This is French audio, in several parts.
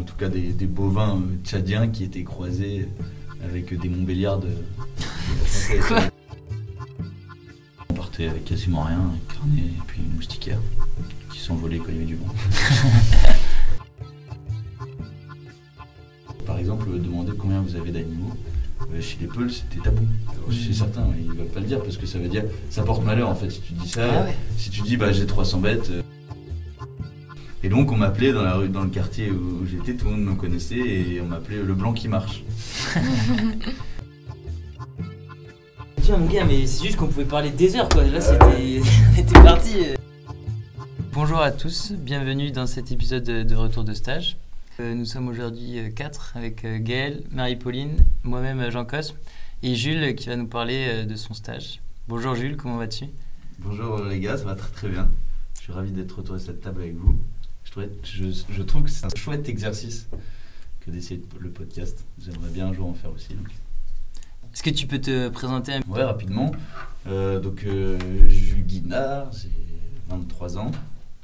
en tout cas des, des bovins euh, tchadiens qui étaient croisés avec des Montbéliards de. Quoi On partait avec quasiment rien, un carnet et puis une moustiquaire qui s'envolait quand il y avait du vent. Par exemple, demander combien vous avez d'animaux. euh, Chez les Peuls, c'était tabou. Alors, chez certains, ils ne veulent pas le dire parce que ça veut dire ça porte malheur en fait. Si tu dis ça, Ah ouais. si tu dis bah j'ai 300 bêtes. Euh. Et donc on m'appelait dans la rue, dans le quartier où j'étais, tout le monde me connaissait et on m'appelait le blanc qui marche. Tiens mon gars, mais c'est juste qu'on pouvait parler des heures quoi. Là c'était. on était parti. euh. Bonjour à tous, bienvenue dans cet épisode de Retour de stage. Euh, Nous sommes aujourd'hui 4 avec euh, Gaël, Marie-Pauline, moi-même euh, Jean Cosme et Jules euh, qui va nous parler euh, de son stage. Bonjour Jules, comment vas-tu? Bonjour les gars, ça va très très bien. Je suis ravi d'être autour de cette table avec vous. Je, trouvais- je, je trouve que c'est un chouette exercice que d'essayer le podcast. J'aimerais bien un jour en faire aussi. donc. Est-ce que tu peux te présenter Ouais, rapidement. Euh, donc, euh, Jules Guinard, j'ai 23 ans.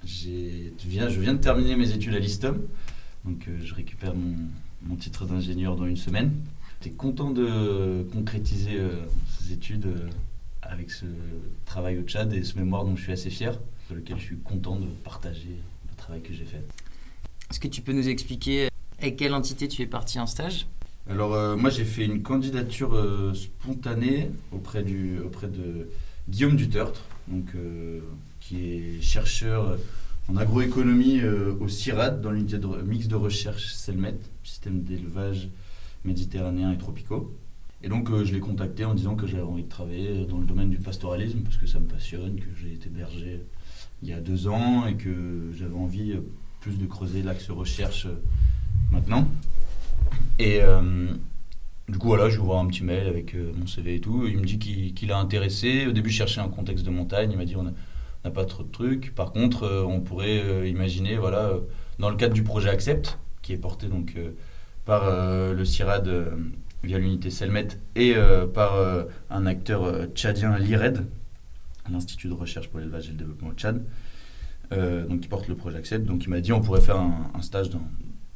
J'ai- je viens, je viens de terminer mes études à l'ISTOM. Donc, euh, je récupère mon, mon titre d'ingénieur dans une semaine. J'étais content de concrétiser ces études avec ce travail au Tchad et ce mémoire dont je suis assez fier, sur lequel je suis content de partager travail que j'ai fait. Est-ce que tu peux nous expliquer euh, avec quelle entité tu es parti en stage? Alors euh, moi j'ai fait une candidature euh, spontanée auprès, du, auprès de Guillaume Dutertre, donc, euh, qui est chercheur en agroéconomie au CIRAD, dans l'unité de mix de recherche CELMET, système d'élevage méditerranéen et tropicaux. Et donc je l'ai contacté en disant que j'avais envie de travailler dans le domaine du pastoralisme parce que ça me passionne, que j'ai été berger il y a deux ans et que j'avais envie euh, plus de creuser l'axe recherche euh, maintenant. Et euh, du coup, voilà, je lui envoie un petit mail avec mon CV et tout. Il me dit qu'il qu'il a intéressé. Au début, je cherchais un contexte de montagne. Il m'a dit on n'a pas trop de trucs. Par contre, on pourrait imaginer, voilà, dans le cadre du projet Accept, qui est porté donc par le CIRAD via l'unité Selmet et par un acteur tchadien, l'IRED, l'Institut de recherche pour l'élevage et le développement au Tchad, euh, donc qui porte le projet Accept. Donc il m'a dit on pourrait faire un, stage dans,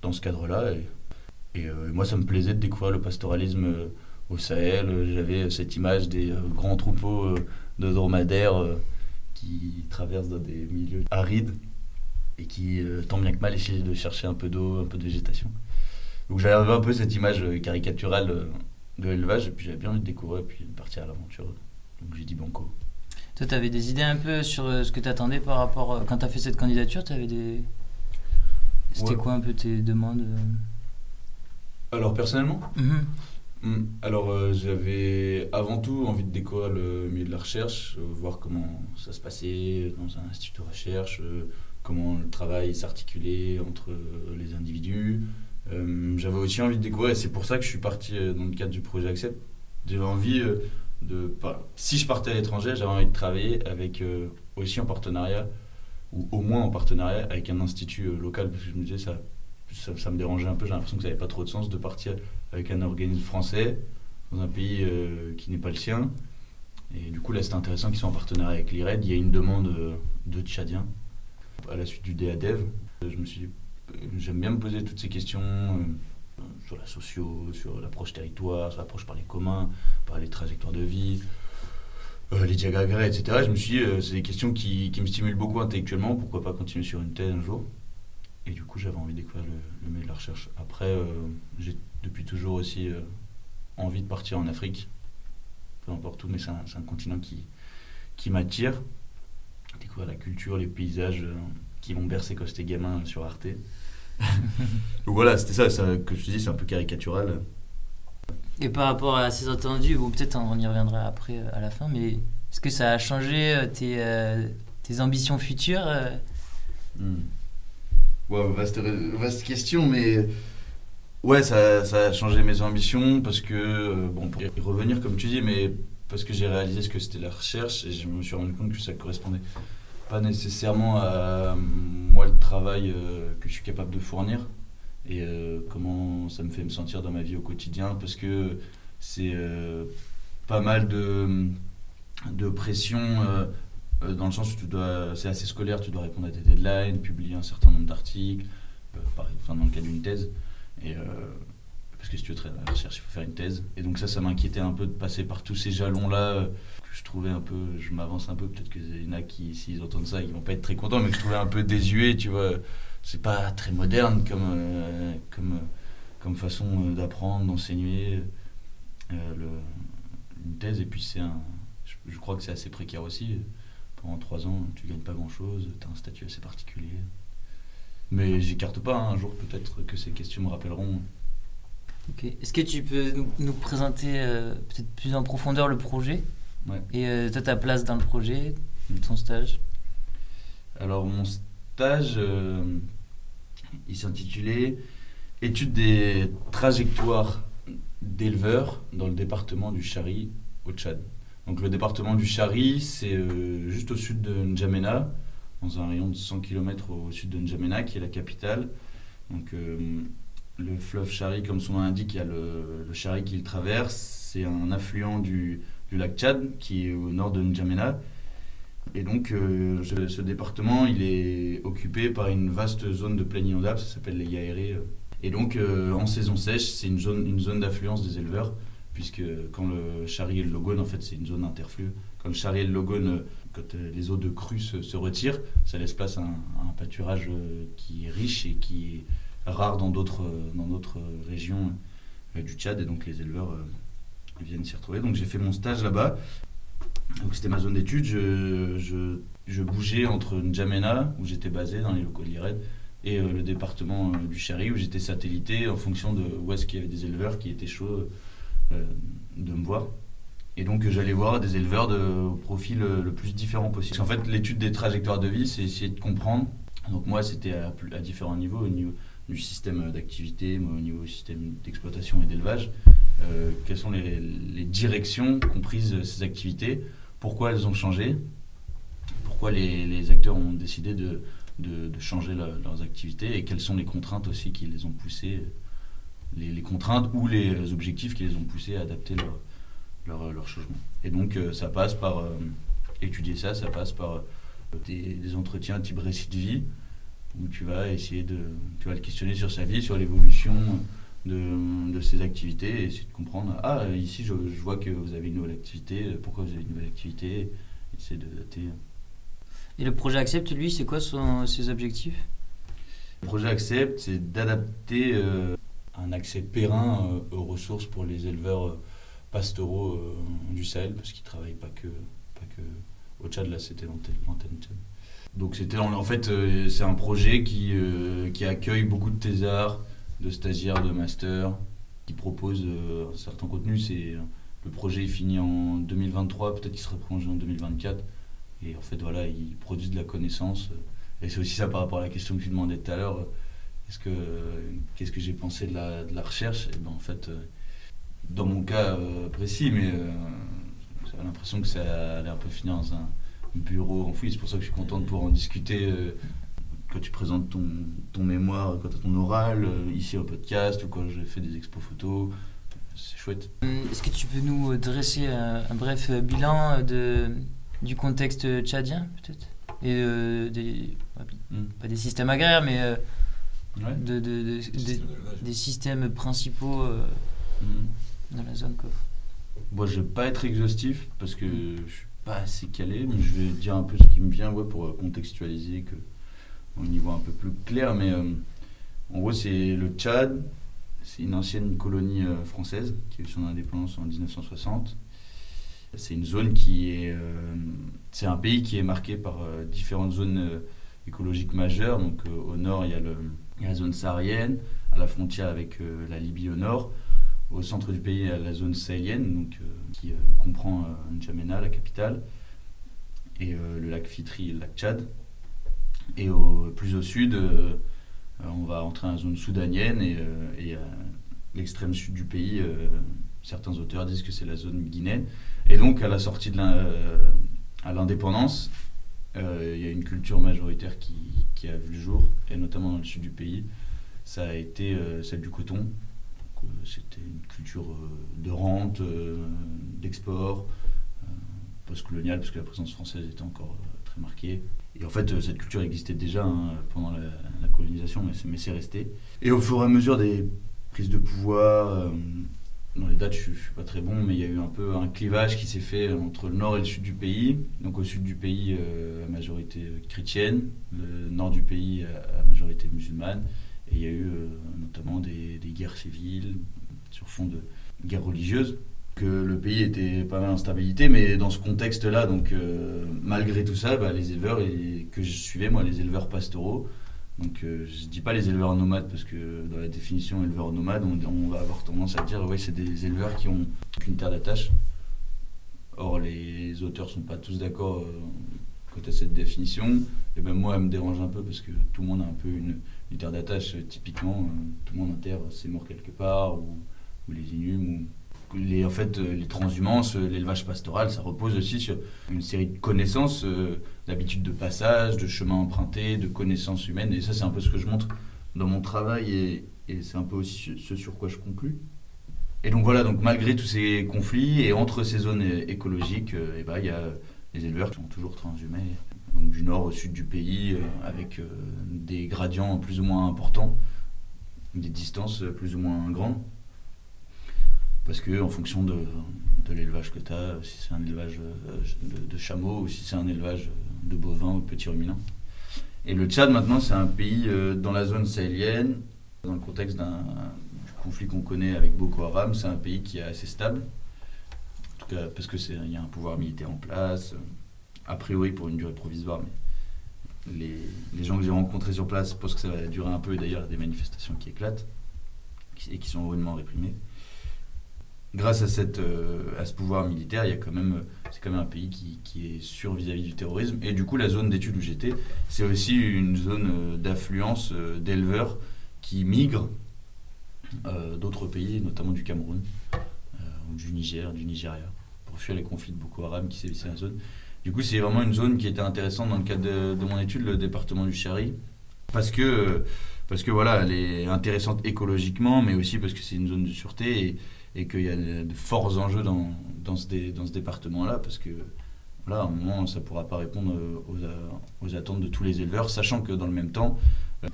dans ce cadre-là. Et, et, euh, moi, ça me plaisait de découvrir le pastoralisme euh, au Sahel. Euh, J'avais cette image des euh, grands troupeaux euh, de dromadaires euh, qui traversent dans des milieux arides et qui, euh, tant bien que mal, essayaient de chercher un peu d'eau, un peu de végétation. Donc j'avais un peu cette image euh, caricaturale euh, de l'élevage, et puis j'avais bien envie de découvrir, et puis de partir à l'aventure. Donc j'ai dit banco. Toi, tu avais des idées un peu sur euh, ce que tu attendais par rapport. euh, Quand tu as fait cette candidature, tu avais des. C'était Ouais. quoi un peu tes demandes euh Alors personnellement Mhm. Hmm, Alors euh, j'avais avant tout envie de découvrir le milieu de la recherche, euh, voir comment ça se passait dans un institut de recherche, euh, comment le travail s'articulait entre les individus. J'avais aussi envie de découvrir, et c'est pour ça que je suis parti dans le cadre du projet Accept. J'avais envie si je partais à l'étranger, j'avais envie de travailler avec euh, aussi en partenariat ou au moins en partenariat avec un institut euh, local, parce que je me disais ça, ça, me dérangeait un peu. J'ai l'impression que ça n'avait pas trop de sens de partir avec un organisme français dans un pays euh, qui n'est pas le sien. Et du coup, là, c'était intéressant qu'ils soient en partenariat avec l'IRED. Il y a une demande de Tchadiens à la suite du DADEV. Je me suis dit, j'aime bien me poser toutes ces questions sur la socio, sur l'approche territoire, sur l'approche par les communs, par les trajectoires de vie, euh, les diagrams, etc. Je me suis dit, euh, c'est des questions qui, qui me stimulent beaucoup intellectuellement. Pourquoi pas continuer sur une thèse un jour? Et du coup, j'avais envie de découvrir le, le milieu de la recherche. Après, euh, j'ai depuis toujours aussi envie de partir en Afrique, peu importe où, mais c'est un, continent qui, qui m'attire. Découvrir la culture, les paysages qui m'ont bercé quand j'étais gamin sur Arte. Donc voilà, c'était ça, ça que je te dis, c'est un peu caricatural. Et par rapport à ces entendus, bon, peut-être on y reviendra après euh, à la fin, mais est-ce que ça a changé euh, tes, euh, tes ambitions futures Hmm. Ouais, vaste, vaste question, mais ouais, ça, ça a changé mes ambitions parce que, bon, pour y revenir comme tu dis, mais parce que j'ai réalisé ce que c'était la recherche et je me suis rendu compte que ça correspondait pas nécessairement à moi le travail euh, que je suis capable de fournir et euh, comment ça me fait me sentir dans ma vie au quotidien parce que c'est euh, pas mal de, de pression euh, euh, dans le sens où tu dois, c'est assez scolaire, tu dois répondre à des deadlines, publier un certain nombre d'articles, enfin, dans le cadre d'une thèse. Et, parce que si tu veux travailler dans la recherche, il faut faire une thèse. Et donc ça, ça m'inquiétait un peu de passer par tous ces jalons-là je trouvais un peu, je m'avance un peu, peut-être qu'il y en a qui, s'ils entendent ça, ils vont pas être très contents, mais que je trouvais un peu désuet, tu vois. C'est pas très moderne comme, euh, comme, comme façon euh, d'apprendre, d'enseigner euh, une thèse, et puis c'est un, je, crois que c'est assez précaire aussi. Pendant trois ans, tu gagnes pas grand-chose, tu as un statut assez particulier. Mais j'écarte pas, hein, un jour peut-être que ces questions me rappelleront. Est-ce que tu peux nous, présenter peut-être plus en profondeur le projet? Et euh, toi, ta place dans le projet, ton stage? Alors, mon stage, euh, il s'intitulait Étude des trajectoires d'éleveurs dans le département du Chari au Tchad. Donc, le département du Chari, c'est euh, juste au sud de N'Djamena, dans un rayon de 100 km au sud de N'Djamena, qui est la capitale. Donc, le fleuve Chari, comme son nom l'indique, il y a le, le Chari qui le traverse. C'est un affluent du, du lac Tchad, qui est au nord de N'Djamena. Et donc, euh, ce, département, il est occupé par une vaste zone de plaine inondable, ça s'appelle les Yaéré. Et donc, euh, en saison sèche, c'est une zone, une zone d'affluence des éleveurs, puisque quand le Chari et le Logone, en fait, c'est une zone interflue. Quand le Chari et le Logone, quand euh, les eaux de crue se, retirent, ça laisse place à un, pâturage qui est riche et qui est rare dans d'autres régions du Tchad. Et donc, les éleveurs viennent s'y retrouver. Donc j'ai fait mon stage là-bas. Donc c'était ma zone d'études. Je, je, bougeais entre N'Djamena, où j'étais basé dans les locaux de l'IRED, et euh, le département euh, du Chari, où j'étais satellité en fonction de où est-ce qu'il y avait des éleveurs qui étaient chauds euh, de me voir. Et donc j'allais voir des éleveurs de, au profil le plus différent possible. En fait, l'étude des trajectoires de vie, c'est essayer de comprendre. Donc moi, c'était à, différents niveaux, au niveau du système d'activité, au niveau du système d'exploitation et d'élevage. Euh, quelles sont les, directions qu'ont prises ces activités, pourquoi elles ont changé, pourquoi les, acteurs ont décidé de, changer leurs activités? Et quelles sont les contraintes aussi qui les ont poussés, les, contraintes ou les objectifs qui les ont poussés à adapter leur, changement? Et donc euh, ça passe par euh, étudier ça, ça passe par des, des, entretiens type récit de vie, où tu vas essayer de tu vas le questionner sur sa vie, sur l'évolution de, de, ces activités et essayer de comprendre ah ici je, je, vois que vous avez une nouvelle activité pourquoi vous avez une nouvelle activité essayer de dater. Et le projet Accept lui c'est quoi son, ses objectifs? Le projet Accept c'est d'adapter euh, un accès périn euh, aux ressources pour les éleveurs euh, pastoraux du Sahel parce qu'ils travaillent pas que pas que au Tchad là c'était l'antenne Tchad. Donc c'était en, en fait c'est un projet qui, qui accueille beaucoup de thésards de stagiaires, de master, qui proposent euh, un certain contenu. C'est, le projet est fini en 2023, peut-être qu'il sera prolongé en 2024. Et en fait, voilà, ils produisent de la connaissance. Et c'est aussi ça par rapport à la question que tu demandais tout à l'heure. Est-ce que, qu'est-ce que j'ai pensé de la, recherche? Et ben, En fait, euh, dans mon cas euh, précis, mais j'ai l'impression que ça allait un peu finir dans un bureau enfoui. C'est pour ça que je suis content de pouvoir en discuter quand tu présentes ton, ton mémoire, quand tu as ton oral, euh, ici au podcast, ou quand j'ai fait des expos photos. C'est chouette. Euh, est-ce que tu peux nous dresser un, bref bilan de, du contexte tchadien, peut-être? Et des, hmm. pas des systèmes agraires, mais de, de, des systèmes principaux hmm. dans la zone coffre Moi, je vais pas être exhaustif parce que je suis pas assez calé, mais je vais dire un peu ce qui me vient ouais, pour contextualiser que au niveau un peu plus clair, mais euh, en gros, c'est le Tchad, c'est une ancienne colonie euh, française qui a eu son indépendance en 1960. C'est une zone qui est. Euh, c'est un pays qui est marqué par différentes zones écologiques majeures. Au nord, il y, a y, la zone saharienne, à la frontière avec la Libye au nord. Au centre du pays, il y a la zone sahélienne, qui comprend N'Djamena, la capitale, et le lac Fitri et le lac Tchad. Et plus au sud, euh, on va entrer dans la zone soudanienne et, euh, à l'extrême sud du pays, euh, certains auteurs disent que c'est la zone guinéenne. Et donc, à la sortie de l'indépendance, il y a une culture majoritaire qui, qui, a vu le jour, et notamment dans le sud du pays. Ça a été celle du coton. C'était une culture de rente, d'export, post-coloniale, parce que la présence française était encore très marquée. Et en fait, euh, cette culture existait déjà hein, pendant la, colonisation, mais c'est resté. Et au fur et à mesure des prises de pouvoir, dans les dates, je ne suis pas très bon, mais il y a eu un peu un clivage qui s'est fait entre le nord et le sud du pays. Donc au sud du pays, la majorité chrétienne, le nord du pays, la majorité musulmane. Et il y a eu notamment des, des, guerres civiles sur fond de guerres religieuses que le pays était pas mal en stabilité, mais dans ce contexte-là, donc euh, malgré tout ça, bah, les éleveurs que je suivais, moi, les éleveurs pastoraux, donc euh, je dis pas les éleveurs nomades parce que dans la définition éleveur nomade, on, va avoir tendance à dire ouais c'est des éleveurs qui ont qu'une terre d'attache. Or les auteurs sont pas tous d'accord euh, quant à cette définition. Et ben moi elle me dérange un peu parce que tout le monde a un peu une, terre d'attache. Typiquement, tout le monde a terre, c'est mort quelque part ou, ou les inhumes ou les, en fait, euh, les transhumances, euh, l'élevage pastoral, ça repose aussi sur une série de connaissances, euh, d'habitudes de passage, de chemins empruntés, de connaissances humaines. Et ça, c'est un peu ce que je montre dans mon travail et, c'est un peu aussi ce sur quoi je conclus. Et donc voilà, donc malgré tous ces conflits et entre ces zones écologiques, eh ben, il y a les éleveurs qui sont toujours transhumés, donc du nord au sud du pays, avec des gradients plus ou moins importants, des distances plus ou moins grandes. Parce que en fonction de, l'élevage que tu as, si c'est un élevage euh, de, chameaux ou si c'est un élevage de bovins ou de petits ruminants. Et le Tchad, maintenant, c'est un pays euh, dans la zone sahélienne, dans le contexte d'un conflit qu'on connaît avec Boko Haram, c'est un pays qui est assez stable. En tout cas, parce qu'il y a un pouvoir militaire en place, a priori pour une durée provisoire, mais les, les gens que j'ai rencontrés sur place pensent que ça va durer un peu, et d'ailleurs, il y a des manifestations qui éclatent et qui sont horriblement réprimées grâce à, cette, euh, à ce pouvoir militaire, il y a quand même, c'est quand même un pays qui, qui est sûr vis-à-vis du terrorisme. Et du coup, la zone d'études où j'étais, c'est aussi une zone euh, d'affluence euh, d'éleveurs qui migrent d'autres pays, notamment du Cameroun, ou du Niger, du Nigeria, pour fuir les conflits de Boko Haram qui sévissaient la zone. Du coup, c'est vraiment une zone qui était intéressante dans le cadre de, mon étude, le département du Chari, parce que, parce que voilà, elle est intéressante écologiquement, mais aussi parce que c'est une zone de sûreté. Et, et qu'il y a de, forts enjeux dans, dans ce, département-là, parce que là, à un moment, ça ne pourra pas répondre aux, aux, attentes de tous les éleveurs, sachant que dans le même temps,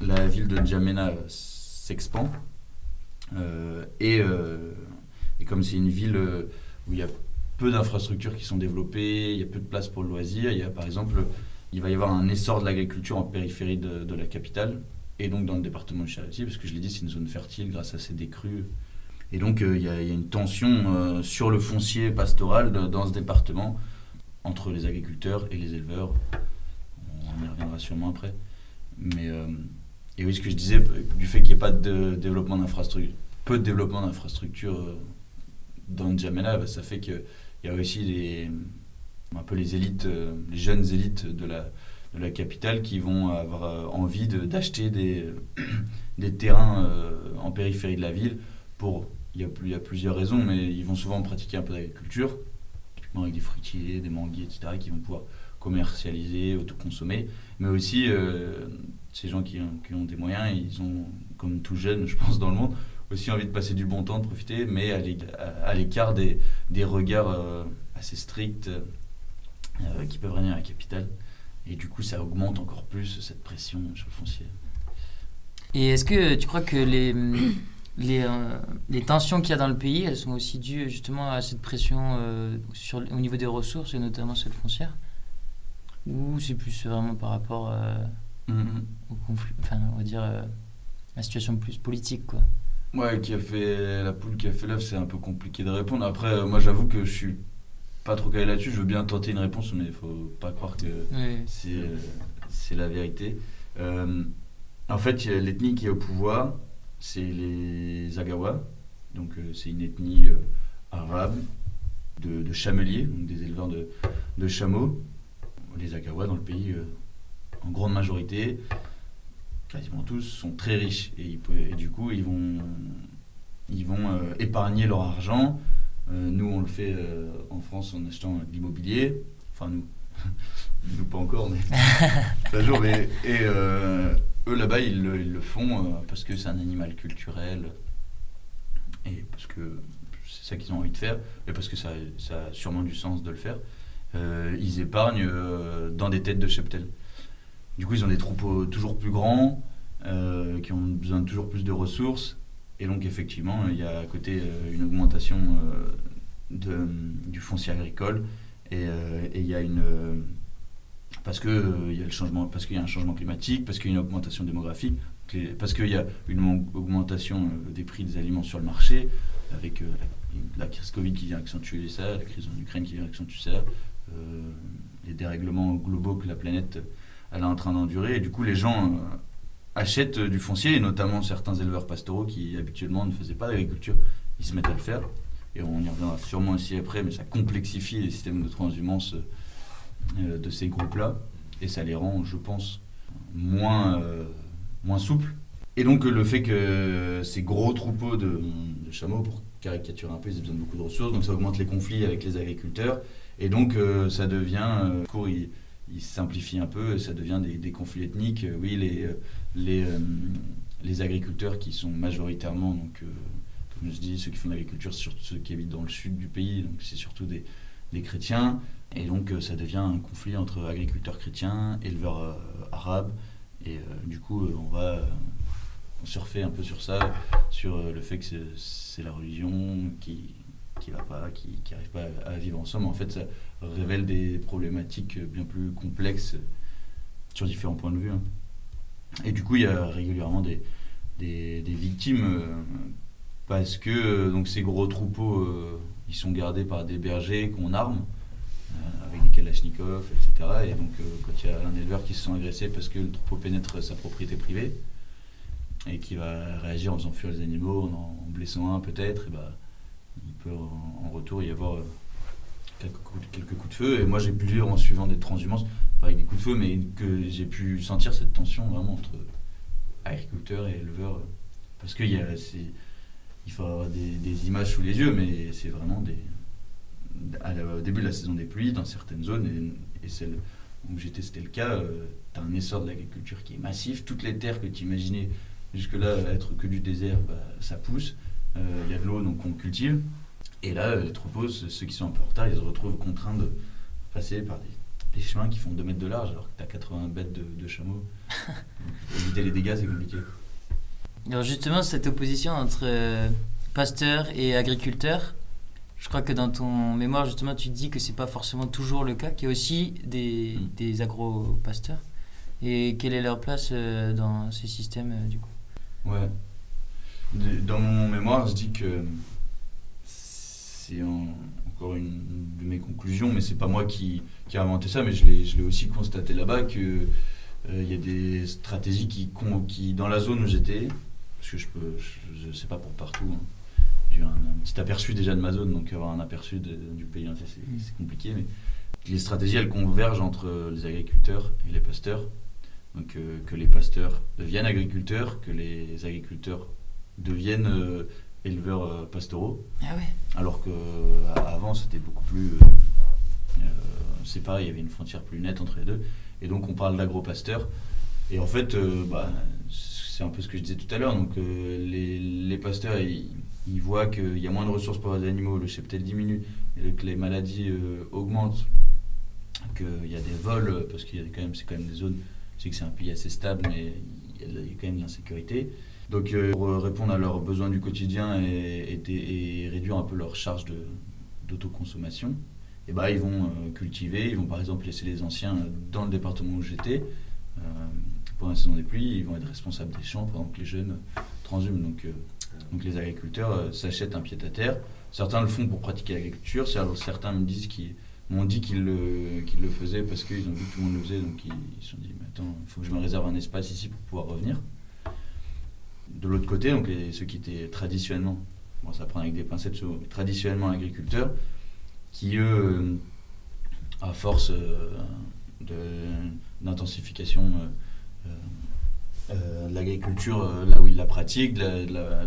la ville de N'Djamena s'expand. Euh, et, euh, et, comme c'est une ville où il y a peu d'infrastructures qui sont développées, il y a peu de place pour le loisir, il y a par exemple, il va y avoir un essor de l'agriculture en périphérie de, la capitale, et donc dans le département de Charity, parce que je l'ai dit, c'est une zone fertile grâce à ces décrues et donc, euh, il y, a une tension euh, sur le foncier pastoral dans ce département entre les agriculteurs et les éleveurs. On y reviendra sûrement après. Mais, euh, et oui, ce que je disais, du fait qu'il n'y ait pas de développement d'infrastructure, peu de développement d'infrastructure dans N'Djamena, bah, ça fait qu'il y a aussi les, un peu les élites, les jeunes élites de la, de la capitale qui vont avoir envie d'acheter des, des terrains en périphérie de la ville pour il y, a, plusieurs raisons, mais ils vont souvent pratiquer un peu d'agriculture, typiquement avec des fruitiers, des manguiers, etc., qui vont pouvoir commercialiser, autoconsommer. Mais aussi, euh, ces gens qui, ont des moyens, ils ont, comme tout jeune, je pense, dans le monde, aussi envie de passer du bon temps, de profiter, mais à l'écart des, des, regards euh, assez stricts euh, qui peuvent régner à la capitale. Et du coup, ça augmente encore plus cette pression sur le foncier. Et est-ce que tu crois que les les, euh, les tensions qu'il y a dans le pays, elles sont aussi dues justement à cette pression euh, sur, au niveau des ressources et notamment celle foncière Ou c'est plus vraiment par rapport euh, mm-hmm. au conflit, enfin on va dire la situation plus politique quoi Ouais, qui a fait la poule qui a fait l'œuf, c'est un peu compliqué de répondre. Après, moi j'avoue que je suis pas trop calé là-dessus, je veux bien tenter une réponse, mais il faut pas croire que c'est la vérité. en fait, l'ethnie qui est au pouvoir, c'est les Agawa. Donc, euh, c'est une ethnie euh, arabe de, de, chameliers, donc des éleveurs de, de, chameaux. Les Agawa, dans le pays, euh, en grande majorité, quasiment tous, sont très riches. Et, du coup, ils vont, ils vont épargner leur argent. nous, on le fait en France en achetant de l'immobilier. Enfin, nous. nous, pas encore, mais. un jour, mais. Et eux là-bas, ils, le font euh, parce que c'est un animal culturel et parce que c'est ça qu'ils ont envie de faire et parce que ça, a sûrement du sens de le faire. Euh, ils épargnent euh, dans des têtes de cheptel. Du coup, ils ont des troupeaux toujours plus grands. qui ont besoin de toujours plus de ressources. Et donc, effectivement, il y a à côté une augmentation du foncier agricole et, il y a une parce que il y a le changement parce qu'il y a un changement climatique parce qu'il y a une augmentation démographique parce qu'il y a une augmentation des prix des aliments sur le marché avec la, crise Covid qui vient accentuer ça la crise en Ukraine qui vient accentuer ça les dérèglements globaux que la planète elle est en train d'endurer. Et du coup, les gens euh, achètent du foncier, et notamment certains éleveurs pastoraux qui habituellement ne faisaient pas d'agriculture, ils se mettent à le faire. Et on y reviendra sûrement aussi après, mais ça complexifie les systèmes de transhumance euh, de ces groupes-là. Et ça les rend, je pense, moins, euh, moins souples. Et donc le fait que ces gros troupeaux de, chameaux, pour caricaturer un peu, ils ont besoin de beaucoup de ressources, donc ça augmente les conflits avec les agriculteurs. Et donc ça devient, court, il simplifie un peu, ça devient des, conflits ethniques. Oui, les, les, euh, les, agriculteurs qui sont majoritairement, donc, euh, comme je dis, ceux qui font l'agriculture, c'est ceux qui habitent dans le sud du pays, donc c'est surtout des, chrétiens. Et donc euh, ça devient un conflit entre agriculteurs chrétiens, éleveurs arabes. Et du coup, on va surfer un peu sur ça, sur le fait que c'est la religion qui, qui va pas, qui n'arrive pas à, vivre ensemble. En fait, ça révèle des problématiques bien plus complexes sur différents points de vue. Hein. Et du coup, il y a régulièrement des, des, victimes euh, parce que euh, donc ces gros troupeaux, euh, ils sont gardés par des bergers qu'on arme avec des kalachnikovs, etc. Et donc, quand il y a un éleveur qui se sent agressé parce que le troupeau pénètre sa propriété privée et qui va réagir en faisant fuir les animaux, en, blessant un peut-être, et bah, il peut en, retour y avoir euh, quelques coups, quelques coups de feu. Et moi, j'ai pu lire en suivant des transhumances, pas avec des coups de feu, mais que j'ai pu sentir cette tension vraiment entre agriculteurs et éleveurs. Parce qu'il il faut avoir des, images sous les yeux, mais c'est vraiment des. Au début de la saison des pluies, dans certaines zones, et, celle où j'étais, c'était le cas, euh, tu as un essor de l'agriculture qui est massif. Toutes les terres que tu imaginais jusque-là être que du désert, bah, ça pousse. Euh, il y a de l'eau, donc on cultive. Et là, les troupeaux, ceux qui sont un peu en retard, ils se retrouvent contraints de passer par des, chemins qui font 2 mètres de large, alors que tu as 80 bêtes de, chameaux. éviter les dégâts, c'est compliqué. Alors justement, cette opposition entre euh, pasteurs et agriculteurs, je crois que dans ton mémoire, justement, tu dis que c'est pas forcément toujours le cas, qu'il y a aussi des, mm. des agro-pasteurs. Et quelle est leur place euh, dans ces systèmes, du coup? Ouais, dans mon mémoire, je dis que c'est encore une de mes conclusions, mais c'est pas moi qui, qui ai inventé ça, mais je l'ai aussi constaté là-bas qu'il euh, y a des stratégies qui, qui, dans la zone où j'étais, parce que je peux, je, sais pas pour partout, hein, j'ai eu un, petit aperçu déjà de ma zone, donc avoir un aperçu du pays entier, mm. c'est compliqué, mais les stratégies, elles convergent entre les agriculteurs et les pasteurs. Donc euh, que les pasteurs deviennent agriculteurs, que les agriculteurs deviennent euh, éleveurs euh, pastoraux. Ah ouais. Alors qu'avant, c'était beaucoup plus séparé, il y avait une frontière plus nette entre les deux. Et donc, on parle d'agro-pasteur. Et en fait, bah, c'est un peu ce que je disais tout à l'heure. Donc, les, les, pasteurs, ils, voient qu'il y a moins de ressources pour les animaux, le cheptel diminue, que les maladies augmentent, qu'il y a des vols, parce qu'il c'est quand même des zones, je sais que c'est un pays assez stable, mais il y a quand même de l'insécurité. Donc euh, pour répondre à leurs besoins du quotidien et, réduire un peu leur charge d'autoconsommation, et eh ben, ils vont euh, cultiver, ils vont par exemple laisser les anciens dans le département où j'étais. Euh, pour la saison des pluies, ils vont être responsables des champs pendant que les jeunes transhument. Donc, donc les agriculteurs s'achètent un pied-à-terre. Certains le font pour pratiquer l'agriculture, certains me disent qu'ils m'ont dit qu'ils le, faisaient parce qu'ils ont vu que tout le monde le faisait, donc ils se sont dit, mais attends, il faut que je me réserve un espace ici pour pouvoir revenir. De l'autre côté, donc ceux qui étaient traditionnellement, bon ça prend avec des pincettes, traditionnellement agriculteurs, qui eux, euh, à force euh, d'intensification euh, de l'agriculture là où ils la pratiquent,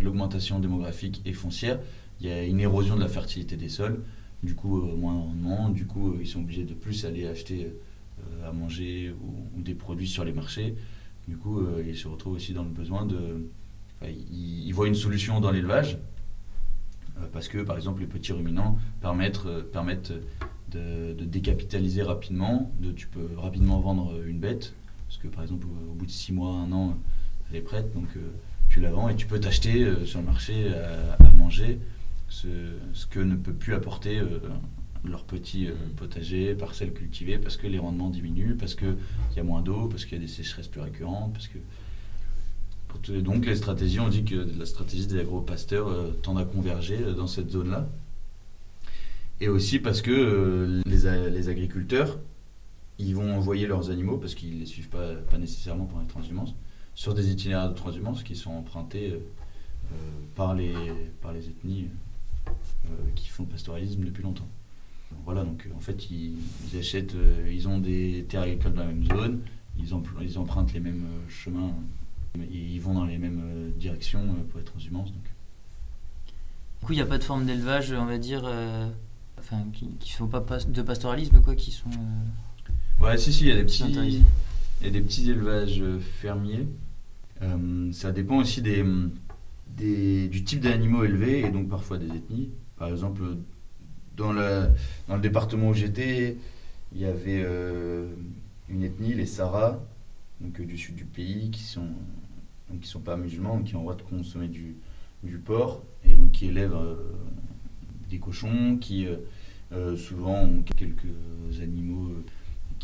l'augmentation démographique et foncière, il y a une érosion de la fertilité des sols, du coup moins de rendement, du coup ils sont obligés de plus aller acheter à manger ou, des produits sur les marchés. Du coup, ils se retrouvent aussi dans le besoin de, ils, voient une solution dans l'élevage, euh, parce que par exemple les petits ruminants permettent, euh, de, décapitaliser rapidement, de, tu peux rapidement vendre une bête, parce que par exemple au bout de 6 mois, un an, elle est prête, donc tu la vends et tu peux t'acheter sur le marché à, manger ce, que ne peut plus apporter leur petit potager, parcelle cultivée, parce que les rendements diminuent, parce qu'il y a moins d'eau, parce qu'il y a des sécheresses plus récurrentes, parce que donc les stratégies, on dit que la stratégie des agro-pasteurs euh, tend à converger euh, dans cette zone-là. Et aussi parce que euh, les, agriculteurs, ils vont envoyer leurs animaux, parce qu'ils ne les suivent pas, nécessairement pour les transhumances, sur des itinéraires de transhumance qui sont empruntés par, les, par les ethnies qui font le pastoralisme depuis longtemps. Voilà, donc en fait, ils, achètent, ils ont des terres agricoles dans la même zone, ils, empruntent les mêmes chemins ils vont dans les mêmes euh, directions euh, pour être transhumance. Donc. Du coup, il n'y a pas de forme d'élevage, on va dire, euh, enfin, qui ne font pas de pastoralisme, quoi, qui sont. Ouais, si, si, il y a des petits, il y a des petits élevages fermiers. ça dépend aussi des, des du type d'animaux élevés et donc parfois des ethnies. Par exemple, dans, le dans le département où j'étais, il y avait une ethnie, les Saras, donc du sud du pays, qui sont donc qui sont pas musulmans, qui ont le droit de consommer du, du porc, et donc qui élèvent euh, des cochons, qui euh, euh, souvent ont quelques animaux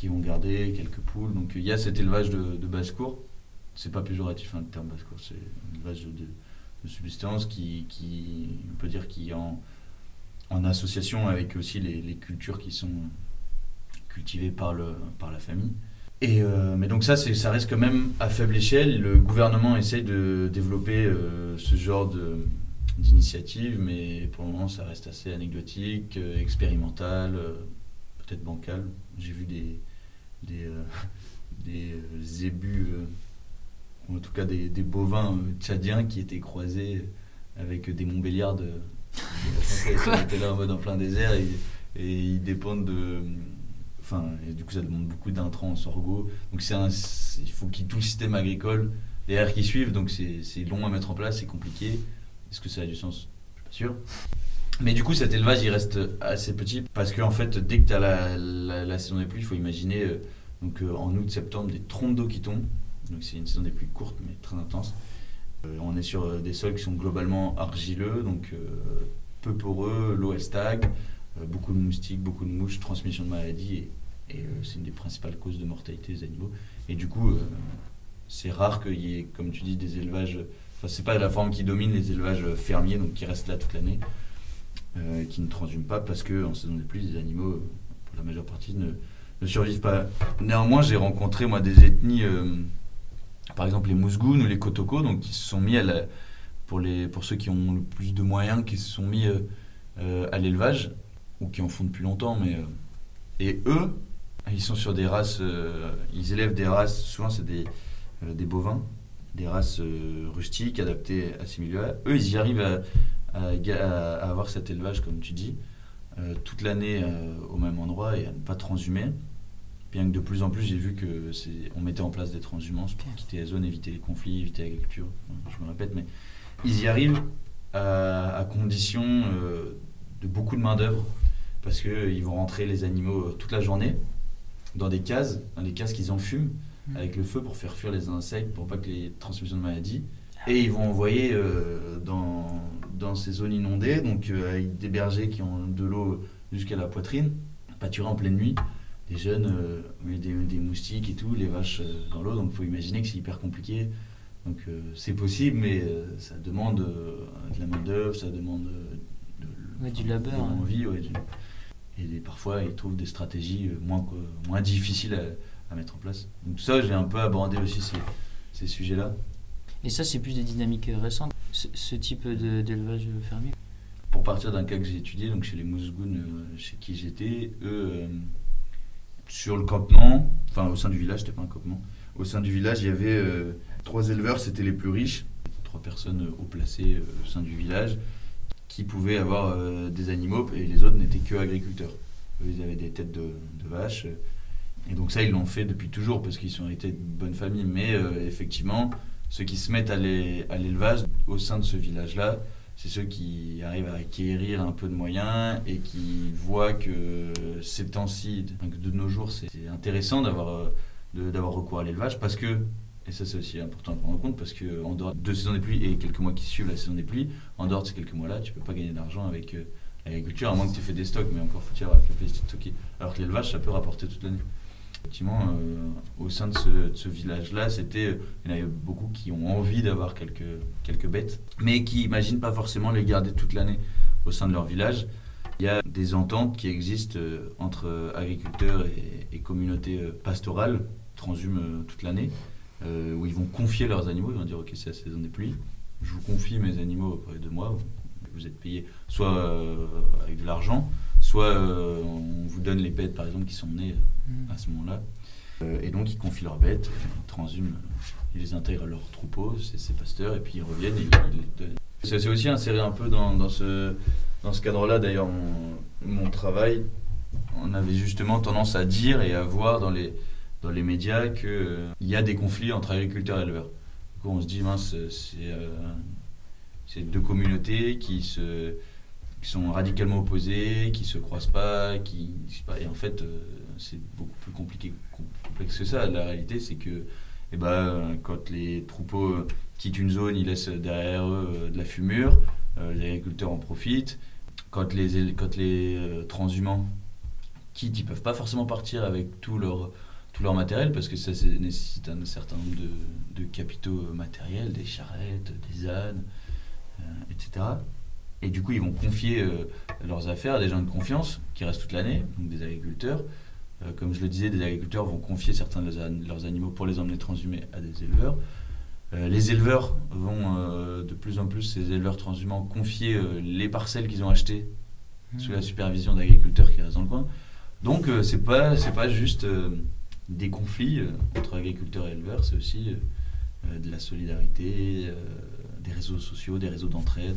qui vont garder, quelques poules. Donc il y a cet élevage de, basse-cour. C'est pas péjoratif hein, le terme basse-cour, c'est un élevage de, de, subsistance qui, on peut dire, qui en, en association avec aussi les, cultures qui sont cultivées par, le, par la famille. Et, euh, mais donc ça, ça reste quand même à faible échelle. Le gouvernement essaye de développer euh, ce genre d'initiative, mais pour le moment, ça reste assez anecdotique, euh, expérimental, peut-être bancal. J'ai vu des, des, des zébus, ou en tout cas des, des, bovins tchadiens qui étaient croisés avec des montbéliards de, qui étaient là en mode en plein désert et, et ils dépendent de et du coup, ça demande beaucoup d'intrants en sorgho. Donc, c'est il faut qu'il y ait tout le système agricole derrière qui suivent. Donc, c'est long à mettre en place, c'est compliqué. Est-ce que ça a du sens? Je suis pas sûr. Mais du coup, cet élevage, il reste assez petit parce qu'en en fait, dès que tu as la, saison des pluies, il faut imaginer euh, donc, euh, en août-septembre des trompes d'eau qui tombent. Donc, c'est une saison des pluies courte mais très intense. Euh, on est sur des sols qui sont globalement argileux, donc peu poreux, l'eau elle stagne, beaucoup de moustiques, beaucoup de mouches, transmission de maladies. Et et c'est une des principales causes de mortalité des animaux. Et du coup, c'est rare qu'il y ait, comme tu dis, des élevages. Enfin, c'est pas la forme qui domine les élevages fermiers, donc qui restent là toute l'année, euh, qui ne transhument pas parce que en saison des pluies, les animaux, pour la majeure partie, ne, survivent pas. Néanmoins, j'ai rencontré moi des ethnies, par exemple les Mousgounes ou les Kotoko, donc qui se sont mis à pour les pour ceux qui ont le plus de moyens, qui se sont mis à l'élevage ou qui en font depuis longtemps, mais et eux, ils sont sur des races, euh, ils élèvent des races, souvent c'est des, euh, des bovins, des races euh, rustiques adaptées à ces milieux-là. Eux, ils y arrivent à, avoir cet élevage, comme tu dis, toute l'année au même endroit et à ne pas transhumer. Bien que de plus en plus, j'ai vu que c'est, on mettait en place des transhumances pour quitter la zone, éviter les conflits, éviter l'agriculture. je me répète, mais ils y arrivent à, à condition de beaucoup de main d'œuvre parce qu'ils vont rentrer les animaux toute la journée dans des cases, dans des cases qu'ils enfument mmh. avec le feu pour faire fuir les insectes, pour pas que les transmissions de maladies. Et ils vont envoyer euh, dans, dans ces zones inondées, donc euh, avec des bergers qui ont de l'eau jusqu'à la poitrine, pâturer en pleine nuit, des jeunes, euh, des, des, moustiques et tout, les vaches dans l'eau, donc il faut imaginer que c'est hyper compliqué. Donc c'est possible, mais ça demande de la main-d'œuvre, ça demande de, du labeur. De l'envie, ouais, et parfois, ils trouvent des stratégies euh, moins, moins difficiles à, mettre en place. Donc ça, j'ai un peu abordé aussi ces, ces sujets-là. Et ça, c'est plus des dynamiques récentes, ce, type d'élevage fermier Pour partir d'un cas que j'ai étudié, donc chez les Mousgounes, euh, chez qui j'étais, eux, euh, sur le campement, enfin au sein du village, c'était pas un campement, au sein du village, il y avait trois éleveurs, c'était les plus riches, trois personnes haut placées au sein du village qui pouvaient avoir euh, des animaux et les autres n'étaient que agriculteurs. ils avaient des têtes de, vaches. Et donc ça, ils l'ont fait depuis toujours parce qu'ils ont été de bonne famille. Mais euh, effectivement, ceux qui se mettent à l'élevage au sein de ce village-là, c'est ceux qui arrivent à acquérir un peu de moyens et qui voient que ces temps-ci, de nos jours, c'est intéressant d'avoir euh, d'avoir recours à l'élevage parce que Et ça, c'est aussi important à prendre en compte parce qu'en dehors de saison des pluies et quelques mois qui suivent la saison des pluies, en dehors de ces quelques mois-là, tu peux pas gagner d'argent avec euh, l'agriculture, à moins que tu aies fait des stocks, mais encore faut-il avoir la capacité de stocker. Alors que l'élevage, ça peut rapporter toute l'année. Effectivement, euh, au sein de ce, village-là, c'était, euh, il y en avait beaucoup qui ont envie d'avoir quelques, quelques bêtes, mais qui n'imaginent pas forcément les garder toute l'année au sein de leur village. Il y a des ententes qui existent euh, entre agriculteurs et, communautés pastorales, transhument toute l'année, où ils vont confier leurs animaux, ils vont dire ok c'est la saison des pluies, je vous confie mes animaux auprès de moi, vous êtes payé soit avec de l'argent, soit euh, on vous donne les bêtes par exemple qui sont nées Mm. à ce moment-là. Euh, et donc ils confient leurs bêtes, ils transhument, euh, ils les intègrent à leur troupeau, c'est ces pasteurs, et puis ils reviennent et ils les donnent. C'est aussi inséré un peu dans, dans ce, dans ce cadre-là, d'ailleurs, mon, travail, on avait justement tendance à dire et à voir dans les, dans les médias qu'il y a des conflits entre agriculteurs et éleveurs. Du coup, on se dit, mince, euh, c'est deux communautés qui, se, qui sont radicalement opposées, qui se croisent pas, qui, et en fait, euh, c'est beaucoup plus compliqué, complexe que ça. La réalité, c'est que eh ben, quand les troupeaux euh, quittent une zone, ils laissent derrière eux euh, de la fumure, les agriculteurs en profitent. Quand les, quand les transhumants quittent, ils peuvent pas forcément partir avec tout leur, tout leur matériel parce que ça nécessite un certain nombre de, capitaux matériels, des charrettes, des ânes, etc. Et du coup, ils vont confier euh, leurs affaires à des gens de confiance qui restent toute l'année, donc des agriculteurs. Euh, comme je le disais, des agriculteurs vont confier certains de leurs, an- leurs animaux pour les emmener transhumés à des éleveurs. Euh, les éleveurs vont de plus en plus, ces éleveurs transhumants, confier les parcelles qu'ils ont achetées sous la supervision d'agriculteurs qui restent dans le coin. Donc, c'est pas, c'est pas juste des conflits entre agriculteurs et éleveurs, c'est aussi de la solidarité, des réseaux sociaux, des réseaux d'entraide.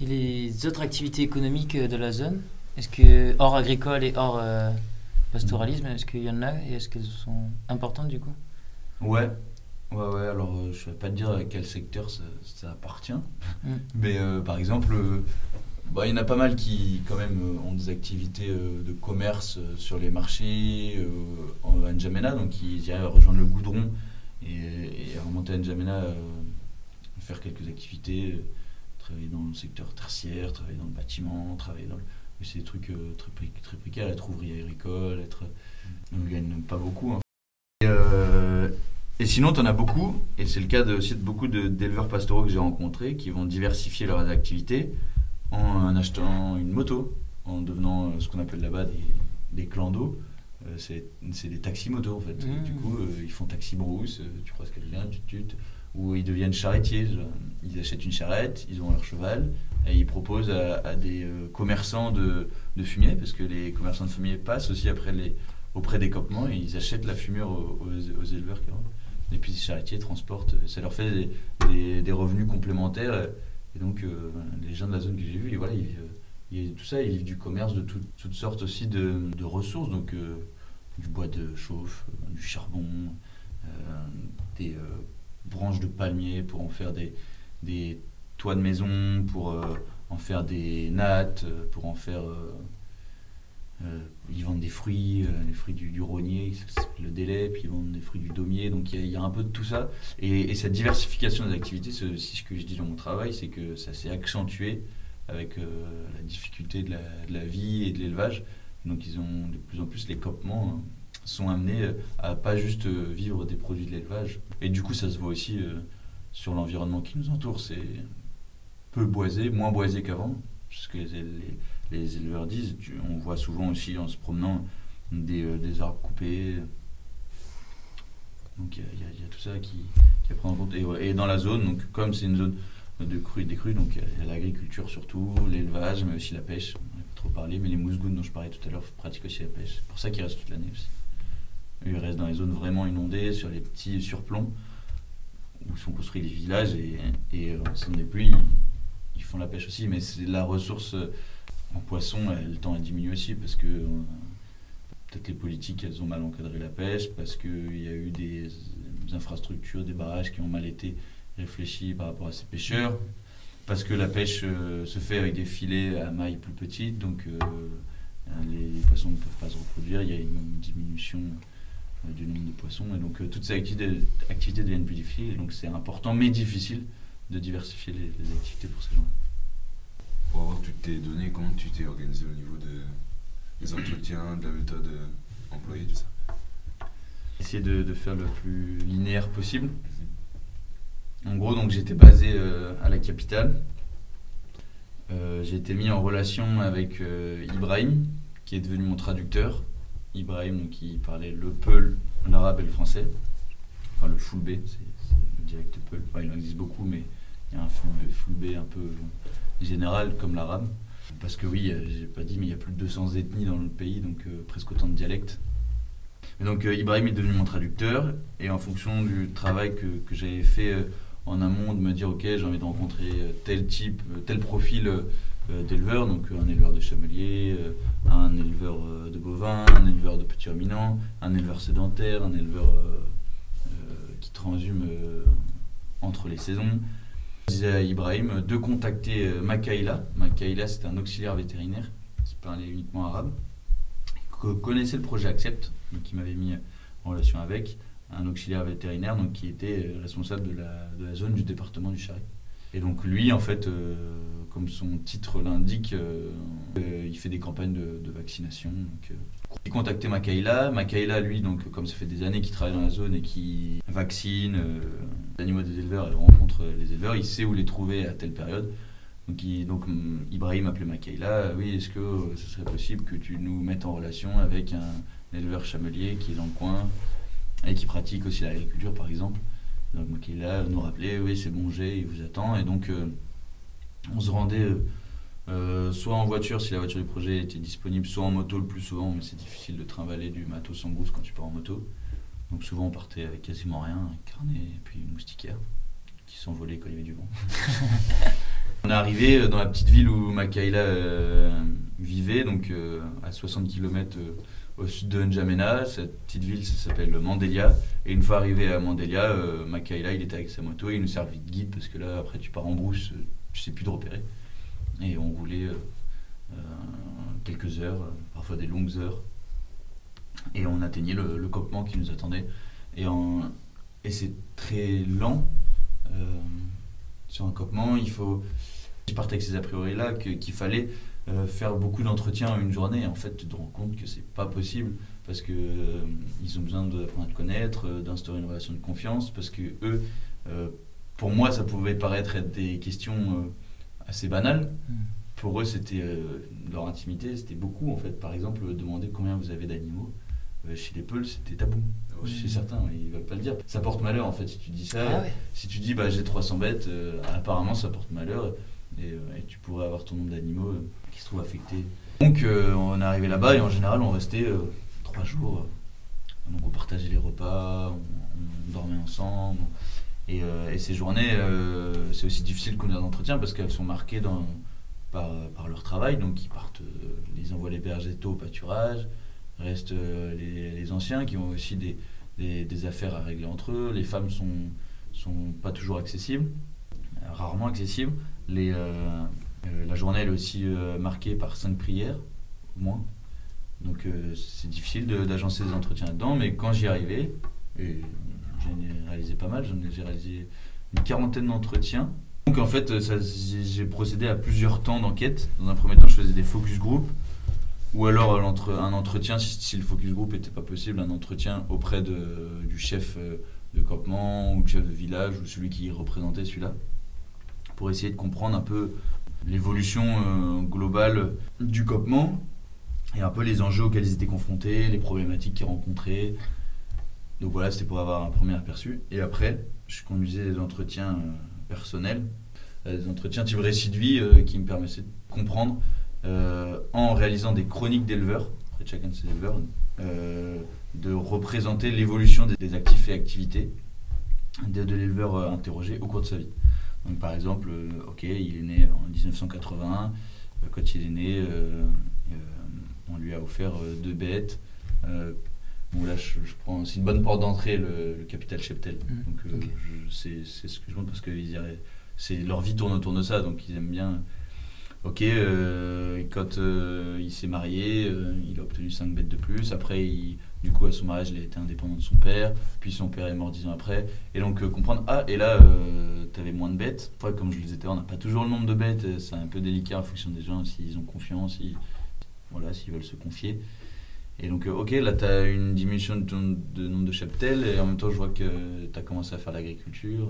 Et les autres activités économiques de la zone, est-ce que hors agricole et hors euh, pastoralisme, est-ce qu'il y en a et est-ce qu'elles sont importantes du coup? Ouais, ouais, ouais. Alors, euh, je ne vais pas te dire à quel secteur ça, ça appartient, Mm. mais euh, par exemple, euh, bah, il y en a pas mal qui, quand même, euh, ont des activités euh, de commerce euh, sur les marchés euh, en N'Djamena, donc ils iraient rejoindre le goudron et, et remonter à N'Djamena, euh, faire quelques activités, euh, travailler dans le secteur tertiaire, travailler dans le bâtiment, travailler dans le. C'est des trucs euh, très, très précaires, être ouvrier agricole, être. On ne gagne pas beaucoup. hein. Et, euh, et sinon, tu en as beaucoup, et c'est le cas de- aussi de beaucoup d'éleveurs pastoraux que j'ai rencontrés qui vont diversifier leurs activités en achetant une moto, en devenant euh, ce qu'on appelle là-bas des, des clandos. Euh, c'est des taxis-motos en fait. Mmh. Du coup, euh, ils font taxi-brousse, euh, tu croises quelqu'un, tu tutes, ou ils deviennent charretiers. genre, Ils achètent une charrette, ils ont leur cheval, et ils proposent à, des euh, commerçants de, fumier, parce que les commerçants de fumier passent aussi après les, auprès des campements et ils achètent la fumure aux, éleveurs. Et puis ces charretiers transportent, ça leur fait des, revenus complémentaires. Et donc euh, les gens de la zone que j'ai vus, et voilà, ils vivent, a tout ça, ils vivent du commerce, de tout- toutes sortes aussi de, ressources, donc euh, du bois de chauffe, euh, du charbon, euh, des euh, branches de palmier pour en faire des, des toits de maison, pour euh, en faire des nattes, euh, pour en faire... euh, ils vendent des fruits, les fruits du, du rognier, le délai, puis ils vendent des fruits du daumier, donc il y, a- un peu de tout ça. Et, et cette diversification des activités, c'est ce que je dis dans mon travail, c'est que ça s'est accentué avec la difficulté de la, vie et de l'élevage. Donc ils ont de plus en plus les campements hein, sont amenés à pas juste vivre des produits de l'élevage. Et du coup ça se voit aussi sur l'environnement qui nous entoure. C'est peu boisé, moins boisé qu'avant, ce que les, les- éleveurs disent. On voit souvent aussi en se promenant des, euh, des arbres coupés. Donc il y, a- tout ça qui, qui est prendre en compte. Et, dans la zone, donc comme c'est une zone de et des crues, donc il y a- l'agriculture surtout, l'élevage, mais aussi la pêche. On n'a pas trop parlé, mais les mousgounes dont je parlais tout à l'heure pratiquent aussi la pêche. C'est pour ça qu'ils restent toute l'année aussi. Ils restent dans les zones vraiment inondées, sur les petits surplombs, où sont construits les villages, et, et euh, en des pluies, ils, font la pêche aussi, mais la ressource euh, en poisson, elle tend à diminuer aussi, parce que euh, peut-être les politiques, elles ont mal encadré la pêche, parce qu'il y a eu des, infrastructures, des barrages qui ont mal été réfléchis par rapport à ces pêcheurs, parce que la pêche se fait avec des filets à mailles plus petites, donc les poissons ne peuvent pas se reproduire, il y a une diminution du nombre de poissons. Et donc toutes ces activités, activités deviennent plus difficiles. Et donc c'est important mais difficile de diversifier les, activités pour ces gens. Pour avoir toutes tes données, comment tu t'es organisé au niveau de, des entretiens, de la méthode employée, tout ça? Essayer de, de, faire le plus linéaire possible. Mhm. En gros, donc j'étais basé à la capitale. Euh, j'ai été mis en relation avec euh, Ibrahim, qui est devenu mon traducteur. Ibrahim, qui parlait le Peul, l'arabe et le français. Enfin, le full B, c'est le dialecte Peul. il en existe beaucoup, mais il y a un full B, un peu général, comme l'arabe. Parce que oui, j'ai pas dit, mais il y a plus de 200 ethnies dans le pays, donc euh, presque autant de dialectes. Et donc Ibrahim est devenu mon traducteur, et en fonction du travail que, j'avais fait en amont de me dire ok j'ai envie de rencontrer euh, tel type, euh, tel profil euh, d'éleveur, donc un éleveur de chamelier, un éleveur de bovins, un éleveur de petits ruminants, un éleveur sédentaire, un éleveur qui transhume entre les saisons. Je disais à Ibrahim de contacter Makaïla. Makaïla, c'était un auxiliaire vétérinaire qui parlait uniquement arabe, qui connaissait le projet Accept, donc qui m'avait mis en relation avec, un auxiliaire vétérinaire donc, qui était euh, responsable de la, de la zone du département du Charry. Et donc lui, en fait, euh, comme son titre l'indique, euh, il fait des campagnes de, vaccination. Donc, il contactait Makaïla. Makaïla, lui, donc, comme ça fait des années qu'il travaille dans la zone et qui vaccine les animaux des éleveurs et rencontre les éleveurs, il sait où les trouver à telle période. Donc, donc mm, Ibrahim appelait Makaïla. Oui, est-ce que ce serait possible que tu nous mettes en relation avec un éleveur chamelier qui est dans le coin et qui pratique aussi l'agriculture par exemple? Donc là, nous rappeler, oui c'est bon j'ai, il vous attend. Et donc euh, on se rendait euh, euh, soit en voiture si la voiture du projet était disponible, soit en moto le plus souvent, mais c'est difficile de trimballer du matos sans gousse quand tu pars en moto. Donc souvent on partait avec quasiment rien, un carnet et puis une moustiquaire qui s'envolait quand il y avait du vent. on est arrivé dans la petite ville où Makaïla vivait, donc à 60 km au sud de N'Djamena. Cette petite ville, ça s'appelle Mandélia. Et une fois arrivé à Mandélia, euh, Makaïla, il était avec sa moto et il nous servait de guide parce que là, après, tu pars en brousse, euh, tu sais plus de repérer. Et on roulait euh, euh, quelques heures, parfois des longues heures. Et on atteignait le, le qui nous attendait. Et, et c'est très lent. sur un copement, il faut. Je partais avec ces a priori là qu'il fallait euh, faire beaucoup d'entretiens en une journée. En fait, tu te rends compte que c'est pas possible parce que euh, ils ont besoin d'apprendre à te connaître, euh, d'instaurer une relation de confiance. Parce que eux, pour moi, ça pouvait paraître être des questions assez banales. Hmm. Pour eux, c'était leur intimité, c'était beaucoup en fait. Par exemple, demander combien vous avez d'animaux. chez les Peuls, c'était tabou. Chez certains, ils ne veulent pas le dire. Ça porte malheur en fait si tu dis ça. Ah si tu dis bah, j'ai 300 bêtes, apparemment ça porte malheur. Et, et, tu pourrais avoir ton nombre d'animaux qui se trouve affecté. Donc euh, on est arrivé là-bas et en général on restait euh, trois jours. Donc on partageait les repas, on, dormait ensemble. Et, euh, ces journées, c'est aussi difficile qu'on un entretien parce qu'elles sont marquées par, leur travail. Donc ils partent, ils envoient les végétaux au pâturage, restent les, les, anciens qui ont aussi des, affaires à régler entre eux. Les femmes sont, sont pas toujours accessibles, rarement accessibles. Les, euh, la journée est aussi euh, marquée par cinq prières, au moins. Donc euh, c'est difficile d'agencer des entretiens là-dedans, mais quand j'y arrivais, et j'en ai réalisé pas mal, j'ai réalisé une quarantaine d'entretiens. Donc en fait, j'ai procédé à plusieurs temps d'enquête. Dans un premier temps, je faisais des focus group, ou alors un entretien, si, le focus group n'était pas possible, un entretien auprès de, du chef de campement, ou du chef de village, ou celui qui représentait celui-là, pour essayer de comprendre un peu l'évolution euh, globale du copement et un peu les enjeux auxquels ils étaient confrontés, les problématiques qu'ils rencontraient. Donc voilà, c'était pour avoir un premier aperçu. Et après, je conduisais des entretiens euh, personnels, euh, des entretiens type récit de vie qui me permettaient de comprendre en réalisant des chroniques d'éleveurs, auprès de chacun de ces éleveurs, de représenter l'évolution des, actifs et activités de l'éleveur interrogé au cours de sa vie par exemple, euh, ok, il est né en 1981. Euh, quand il est né, euh, on lui a offert deux bêtes. Bon, là, je, prends, c'est une bonne porte d'entrée, le, capital Cheptel. Mmh, donc, c'est, ce que je montre parce que c'est, leur vie tourne autour de ça, donc ils aiment bien Ok, euh, quand euh, il s'est marié, euh, il a obtenu 5 bêtes de plus. Après, il- du coup, à son mariage, il a été indépendant de son père. Puis son père est mort 10 ans après. Et donc, euh, comprendre, ah, et là, tu avais moins de bêtes. Après, comme je le disais, on n'a pas toujours le nombre de bêtes. euh, C'est un peu délicat en fonction des gens, s'ils ont confiance, s'ils voilà, s'ils veulent se confier. Et donc, euh, ok, là, tu as une diminution de, nombre de cheptels. Et en même temps, je vois que tu as commencé à faire l'agriculture.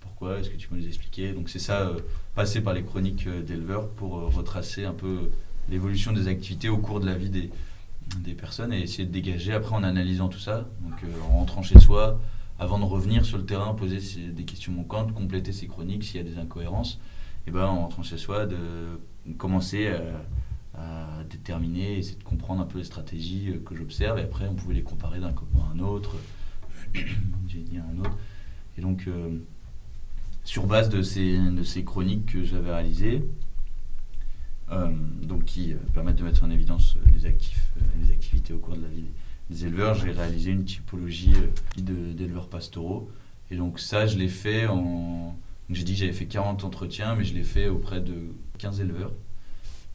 Pourquoi? Est-ce que tu peux nous expliquer? Donc, c'est ça, euh, passer par les chroniques euh, d'éleveurs pour retracer un peu l'évolution des activités au cours de la vie des, des personnes et essayer de dégager après en analysant tout ça, donc en rentrant chez soi, avant de revenir sur le terrain, poser des questions manquantes, compléter ses chroniques s'il y a des incohérences, et ben en rentrant chez soi, de commencer à, à déterminer, essayer de comprendre un peu les stratégies euh, que j'observe et après on pouvait les comparer d'un copain à un autre, j'ai dit à un autre, et donc euh, sur base de ces, de ces chroniques que j'avais réalisées, euh, donc qui permettent de mettre en évidence les actifs, les activités au cours de la vie des- éleveurs. J'ai réalisé une typologie d'éleveurs pastoraux. Et donc ça, je l'ai fait en... J'ai dit que j'avais fait 40 entretiens, mais je l'ai fait auprès de 15 éleveurs.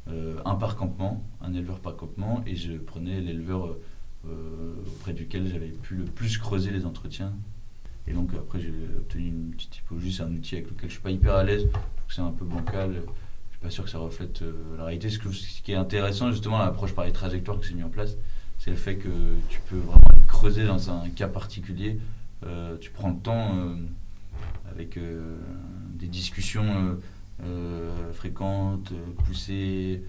Euh, un par campement, un éleveur par campement, et je prenais l'éleveur euh, euh, auprès duquel j'avais pu le plus creuser les entretiens. Et donc après, j'ai obtenu une petite typologie, c'est un outil avec lequel je suis pas hyper à l'aise, c'est un peu bancal, je suis pas sûr que ça reflète la réalité. Ce, qui est intéressant, justement, l'approche par les trajectoires que j'ai mis en place, c'est le fait que tu peux vraiment creuser dans un cas particulier. Tu prends le temps avec des discussions euh, fréquentes, poussées,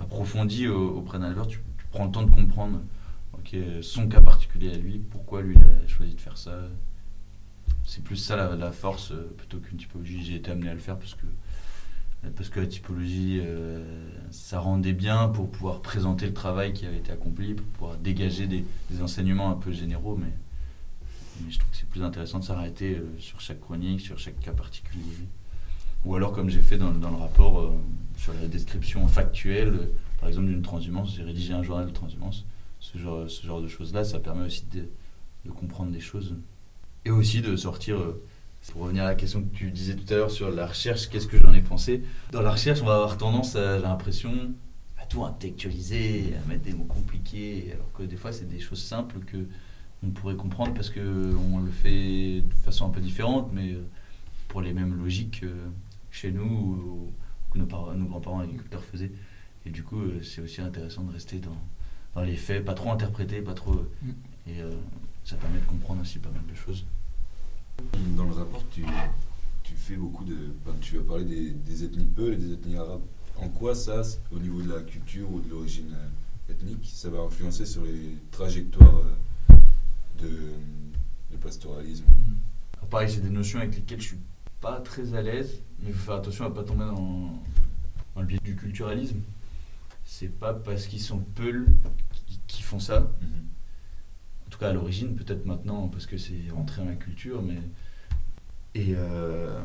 approfondies au- auprès d'un éleveur. Tu, prends le temps de comprendre ok, son cas particulier à lui, pourquoi lui il a choisi de faire ça. C'est plus ça la, force euh, plutôt qu'une typologie. J'ai été amené à le faire parce que parce que la typologie, euh, ça rendait bien pour pouvoir présenter le travail qui avait été accompli, pour pouvoir dégager des, enseignements un peu généraux, mais, mais je trouve que c'est plus intéressant de s'arrêter sur chaque chronique, sur chaque cas particulier. Ou alors, comme j'ai fait dans, dans le rapport, euh, sur la description factuelle, euh, par exemple d'une transhumance, j'ai rédigé un journal de transhumance. Ce genre, ce genre de choses-là, ça permet aussi de, comprendre des choses. Et aussi de sortir euh, pour revenir à la question que tu disais tout à l'heure sur la recherche, qu'est-ce que j'en ai pensé? Dans la recherche, on va avoir tendance, à, j'ai l'impression, à tout intellectualiser, à mettre des mots compliqués, alors que des fois, c'est des choses simples que on pourrait comprendre parce que on le fait de façon un peu différente, mais pour les mêmes logiques chez nous ou que nos, parents- nos grands-parents agriculteurs faisaient. Et du coup, euh, c'est aussi intéressant de rester dans, dans les faits, pas trop interpréter, pas trop. Mm. Et euh, ça permet de comprendre aussi pas mal de choses. Dans le rapport, tu, tu fais beaucoup de. ben, tu as parlé des, des ethnies Peul et des ethnies arabes. En quoi ça, au niveau de la culture ou de l'origine euh, ethnique, ça va influencer sur les trajectoires de, de pastoralisme? Pareil, c'est des notions avec lesquelles je suis pas très à l'aise, mais il faut faire attention à pas tomber dans, dans le biais du culturalisme. C'est pas parce qu'ils sont peuls qui, qui font ça. En tout cas à l'origine, peut-être maintenant parce que c'est rentré dans la culture, mais et euh,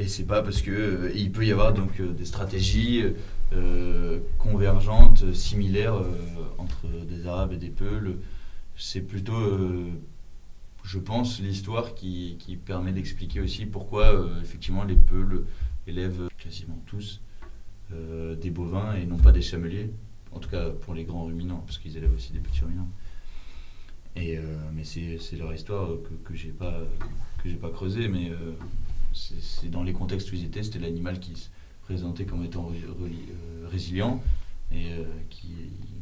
et c'est pas parce que euh, il peut y avoir donc euh, des stratégies euh, convergentes, similaires entre des Arabes et des Peuls. C'est plutôt, je pense, l'histoire qui, permet d'expliquer aussi pourquoi euh, effectivement les Peuls élèvent quasiment tous euh, des bovins et non pas des chameliers. En tout cas pour les grands ruminants, parce qu'ils élèvent aussi des petits ruminants. Euh, mais c'est leur histoire que, que j'ai pas que j'ai pas creusé, mais c'est dans les contextes où ils étaient, c'était l'animal qui se présentait comme étant résilient et euh, qui,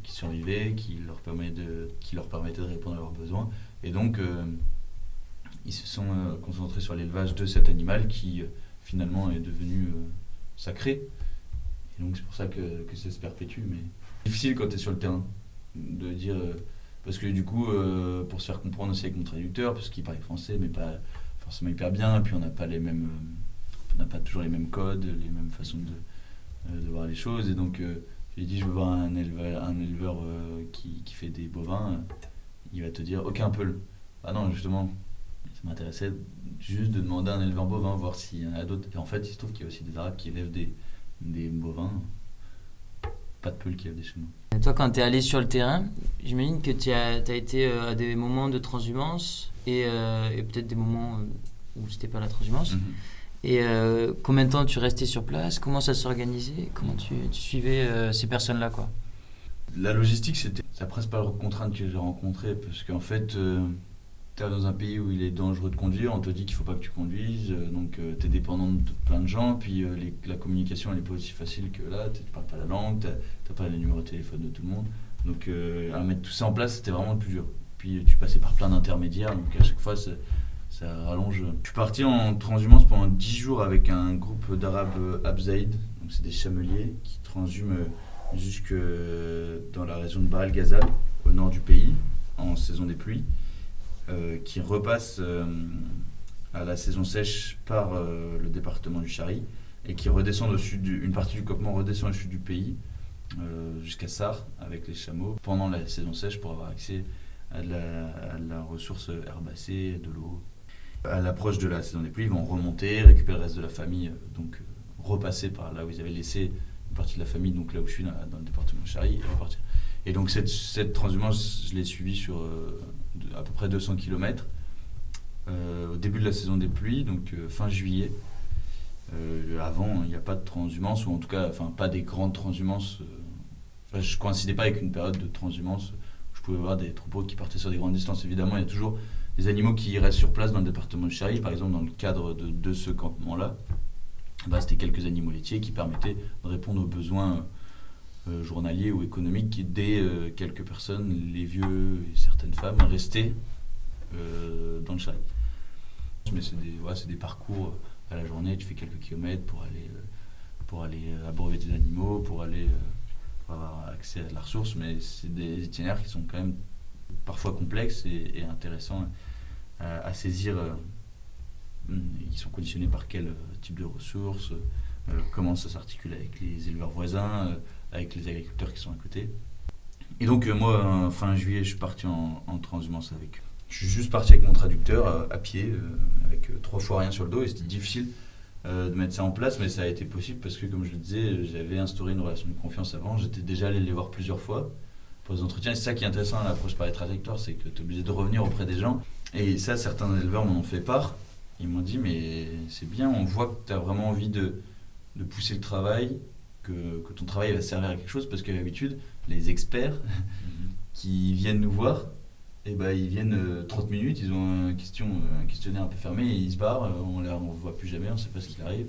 qui survivait, qui leur, permet de, qui leur permettait de répondre à leurs besoins. Et donc, euh, ils se sont euh, concentrés sur l'élevage de cet animal qui, finalement, est devenu sacré. Et donc, c'est pour ça que, que ça se perpétue. Mais difficile quand tu es sur le terrain de dire. parce que du coup, pour se faire comprendre aussi avec mon traducteur, parce qu'il parlait français, mais pas forcément hyper bien, puis on n'a pas les mêmes. on n'a pas toujours les mêmes codes, les mêmes façons de, de voir les choses. Et donc, j'ai dit, je veux voir un éleveur, un éleveur euh, qui, qui fait des bovins. Il va te dire, aucun peul. Ah non, justement, ça m'intéressait juste de demander à un éleveur bovin, voir s'il y en a d'autres. Et en fait, il se trouve qu'il y a aussi des Arabes qui élèvent des, des bovins. Pas de peul qui élèvent des chenaux. Et Toi, quand tu es allé sur le terrain, j'imagine que tu as, as été euh, à des moments de transhumance et, euh, et peut-être des moments où c'était pas la transhumance. Et euh, combien de temps tu restais sur place? Comment ça s'organisait? Comment tu, suivais euh, ces personnes-là quoi? La logistique, c'était la principale contrainte que j'ai rencontrée parce qu'en fait, tu es dans un pays où il est dangereux de conduire, on te dit qu'il faut pas que tu conduises, euh, donc tu es dépendant de plein de gens, puis la communication n'est pas aussi facile que là, tu parles pas la langue, tu n'as pas les numéros de téléphone de tout le monde. Donc euh, à mettre tout ça en place, c'était vraiment le plus dur. Puis tu passais par plein d'intermédiaires, donc à chaque fois Je suis parti en transhumance pendant 10 jours avec un groupe d'arabes euh, Abzaïd, donc c'est des chameliers qui transhument euh, jusque dans la région de Bahr el Ghazal, au nord du pays, en saison des pluies, euh, qui repassent euh, à la saison sèche par euh, le département du Chari et qui redescendent au sud, du- une partie du campement redescend au sud du pays euh, jusqu'à Sar avec les chameaux pendant la saison sèche pour avoir accès à à de la ressource herbacée, de l'eau. À l'approche de la saison des pluies, ils vont remonter, récupérer le reste de la famille, euh, donc euh, repasser par là où ils avaient laissé une partie de la famille, donc là où je suis, dans, le département de Chari, et repartir. Et donc cette, transhumance, je l'ai suivie sur euh, à peu près 200 km au début de la saison des pluies, donc fin juillet. Avant, il n'y a pas de transhumance, ou en tout cas, enfin, pas des grandes transhumances. je coïncidais pas avec une période de transhumance où je pouvais voir des troupeaux qui partaient sur des grandes distances. Évidemment, il y a toujours des animaux qui restent sur place dans le département de Chari. Par exemple, dans le cadre de, ce campement-là, bah, c'était quelques animaux laitiers qui permettaient de répondre aux besoins euh, journaliers ou économiques aidaient euh, quelques personnes, les vieux et certaines femmes, restaient euh, dans le Chari. Mais c'est des, des parcours à la journée, tu fais quelques kilomètres pour aller, euh, pour aller euh, abreuver tes animaux, pour aller euh, avoir accès à la ressource, mais c'est des itinéraires qui sont quand même parfois complexes et intéressants à, saisir. euh, Ils sont conditionnés par quel euh, type de ressources, euh, comment ça s'articule avec les éleveurs voisins, avec les agriculteurs qui sont à côté. Et donc moi, fin juillet, je suis parti en, en transhumance avec eux. Je suis juste parti avec mon traducteur à pied, avec trois fois rien sur le dos, et c'était difficile de mettre ça en place, mais ça a été possible parce que, comme je le disais, j'avais instauré une relation de confiance avant. J'étais déjà allé les voir plusieurs fois pour les entretiens. Et c'est ça qui est intéressant à l'approche par les trajectoires, c'est que tu es obligé de revenir auprès des gens. Et ça, certains éleveurs m'en ont fait part. Ils m'ont dit, mais c'est bien, on voit que tu as vraiment envie de, de pousser le travail, que, que ton travail va servir à quelque chose, parce que d'habitude, les experts qui viennent nous voir, et ben, ils viennent euh, 30 minutes, ils ont un, question, euh, un questionnaire un peu fermé, et ils se barrent, euh, on ne voit plus jamais, on ne sait pas ce qu'il arrive.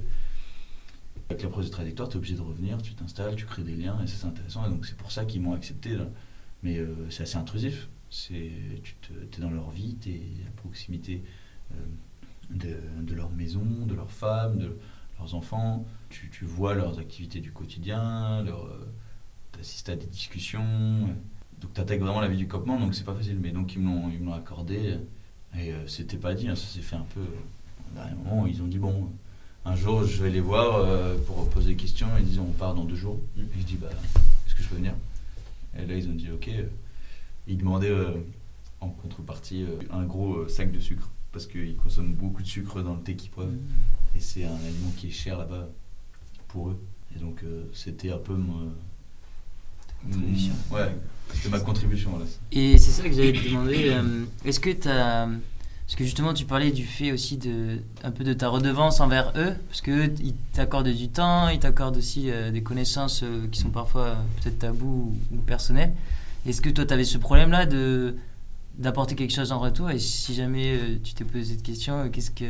Avec l'approche de trajectoire, tu es obligé de revenir, tu t'installes, tu crées des liens, et ça c'est intéressant, et donc c'est pour ça qu'ils m'ont accepté. Là. Mais euh, c'est assez intrusif, c'est, tu es dans leur vie, tu es à proximité euh, de, de leur maison, de leurs femmes, de leurs enfants, tu, tu vois leurs activités du quotidien, leur, tu assistes à des discussions. euh, donc tu attaques vraiment la vie du campement, donc c'est pas facile. Mais donc ils me l'ont, ils me l'ont accordé, et euh, c'était pas dit, hein, ça s'est fait un peu. euh, À un moment, ils ont dit bon, un jour je vais les voir euh, pour poser des questions, ils disent on part dans deux jours. Et je dis bah, est-ce que je peux venir? Et là ils ont dit ok. Ils demandaient euh, en contrepartie euh, un gros euh, sac de sucre, parce qu'ils consomment beaucoup de sucre dans le thé qu'ils boivent, et c'est un aliment qui est cher là-bas pour eux. Et donc euh, c'était un peu mon. contribution. Ouais, c'était ma contribution là. Et c'est ça que j'allais te demander. euh, Est-ce que tu as. Parce que justement, tu parlais du fait aussi de un peu de ta redevance envers eux, parce que ils t'accordent du temps, ils t'accordent aussi euh, des connaissances euh, qui sont parfois euh, peut-être tabous ou, ou personnelles. Est-ce que toi, tu avais ce problème-là de d'apporter quelque chose en retour? Et si jamais euh, tu t'es posé cette question, euh, qu'est-ce que